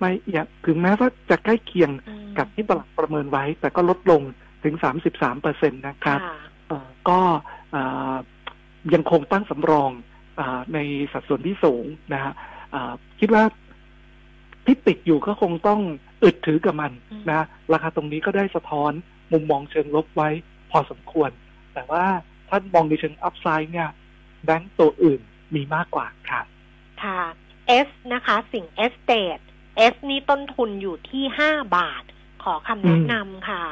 ไม่อย่างถึงแม้ว่าจะใกล้เคียงกับที่ตลาดประเมินไว้ แต่ก็ลดลงถึง 33เปอร์เซ็นตนะครับค่ะเอ่อก็เอ่อยังคงตั้งสำรองอาในสัดส่วนที่สูงนะฮะอ่าคิดว่าที่ติดอยู่ก็คงต้องอึดถือกับมันนะฮะราคาตรงนี้ก็ได้สะท้อนมุมมองเชิงลบไว้พอสมควร แต่ว่าถ้ามองในเชิงอัพไซด์เนี่ยแบงก์ตัวอื่นมีมากกว่าครับค่ะ S นะคะ สิ่ง S t a t e S นี่ต้นทุนอยู่ที่5บาท ขอคำแนะนำค่ะ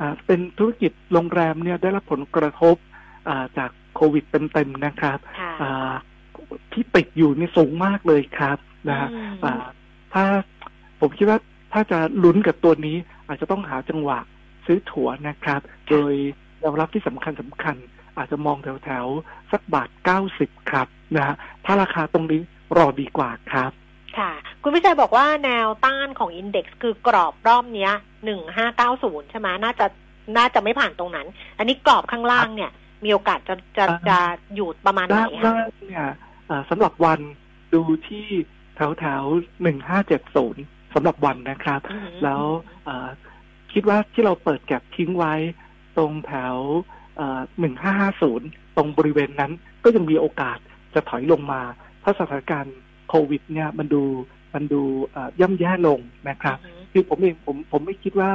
อ่าเป็นธุรกิจโรงแรมเนี่ยได้รับผลกระทบอ่าจากโควิดเต็มๆนะครับค่ะอ่าที่ติดอยู่นี่สูงมากเลยครับนะฮะอืมอ่าถ้าผมคิดว่าถ้าจะลุ้นกับตัวนี้ อาจจะต้องหาจังหวะซื้อถั่วนะครับ โดยแนวรับที่สำคัญสำคัญ อาจจะมองแถวๆสักบาทเก้าสิบครับนะฮะถ้าราคาตรงนี้รอดีกว่าครับ ค่ะ คุณวิชัยบอกว่าแนวต้านของอินเด็กซ์คือกรอบรอบเนี้ยหนึ่งห้าเก้าศูนย์ใช่ไหมน่าจะน่าจะไม่ผ่านตรงนั้น อันนี้กรอบข้างล่างเนี่ย มีโอกาสจะจะอ่าจะอยู่ประมาณไหนด้านคะล่างเนี่ยอ่าสำหรับวันดูที่แถวแถวหนึ่งห้าเจ็ดศูนย์สำหรับวันนะครับอือหือแล้วอ่าคิดว่าที่เราเปิดแก็บทิ้งไว้ ตรงแถวหนึ่งห้าห้าศูนย์ตรงบริเวณนั้นก็ยังมีโอกาสจะถอยลงมา ถ้าสถานการณ์ โควิดเนี่ยมันดูมันดูอ่าย่ำแย่ลงนะครับ คือผมเองผมผมไม่คิดว่า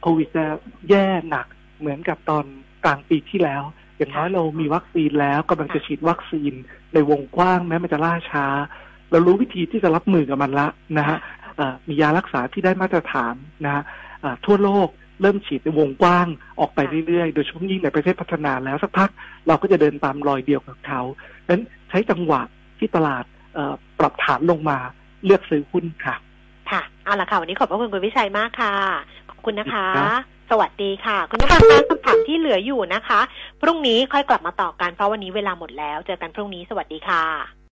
โควิดจะแย่หนักเหมือนกับตอนกลางปีที่แล้ว อย่างน้อยเรามีวัคซีนแล้วกำลังจะฉีดวัคซีนในวงกว้างแม้มันจะล่าช้า เรารู้วิธีที่จะรับมือกับมันละนะฮะอ่ามียารักษาที่ได้มาตรฐานนะฮะอ่าทั่วโลกเริ่มฉีดในวงกว้างออกไปเรื่อยๆ โดยเฉพาะยิ่งในประเทศพัฒนาแล้วสักพักเราก็จะเดินตามรอยเดียวกับเขาดังนั้นใช้จังหวะที่ตลาดเอ่อ ปรับฐานลงมาเลือกซื้อหุ้นค่ะ ค่ะเอาละค่ะ วันนี้ขอบพระคุณคุณวิชัยมากค่ะ ขอบคุณนะคะครับสวัสดีค่ะ คุณผู้ฟังคะคำถามที่เหลืออยู่นะคะ พรุ่งนี้ค่อยกลับมาต่อกันเพราะวันนี้เวลาหมดแล้ว เจอกันพรุ่งนี้สวัสดีค่ะ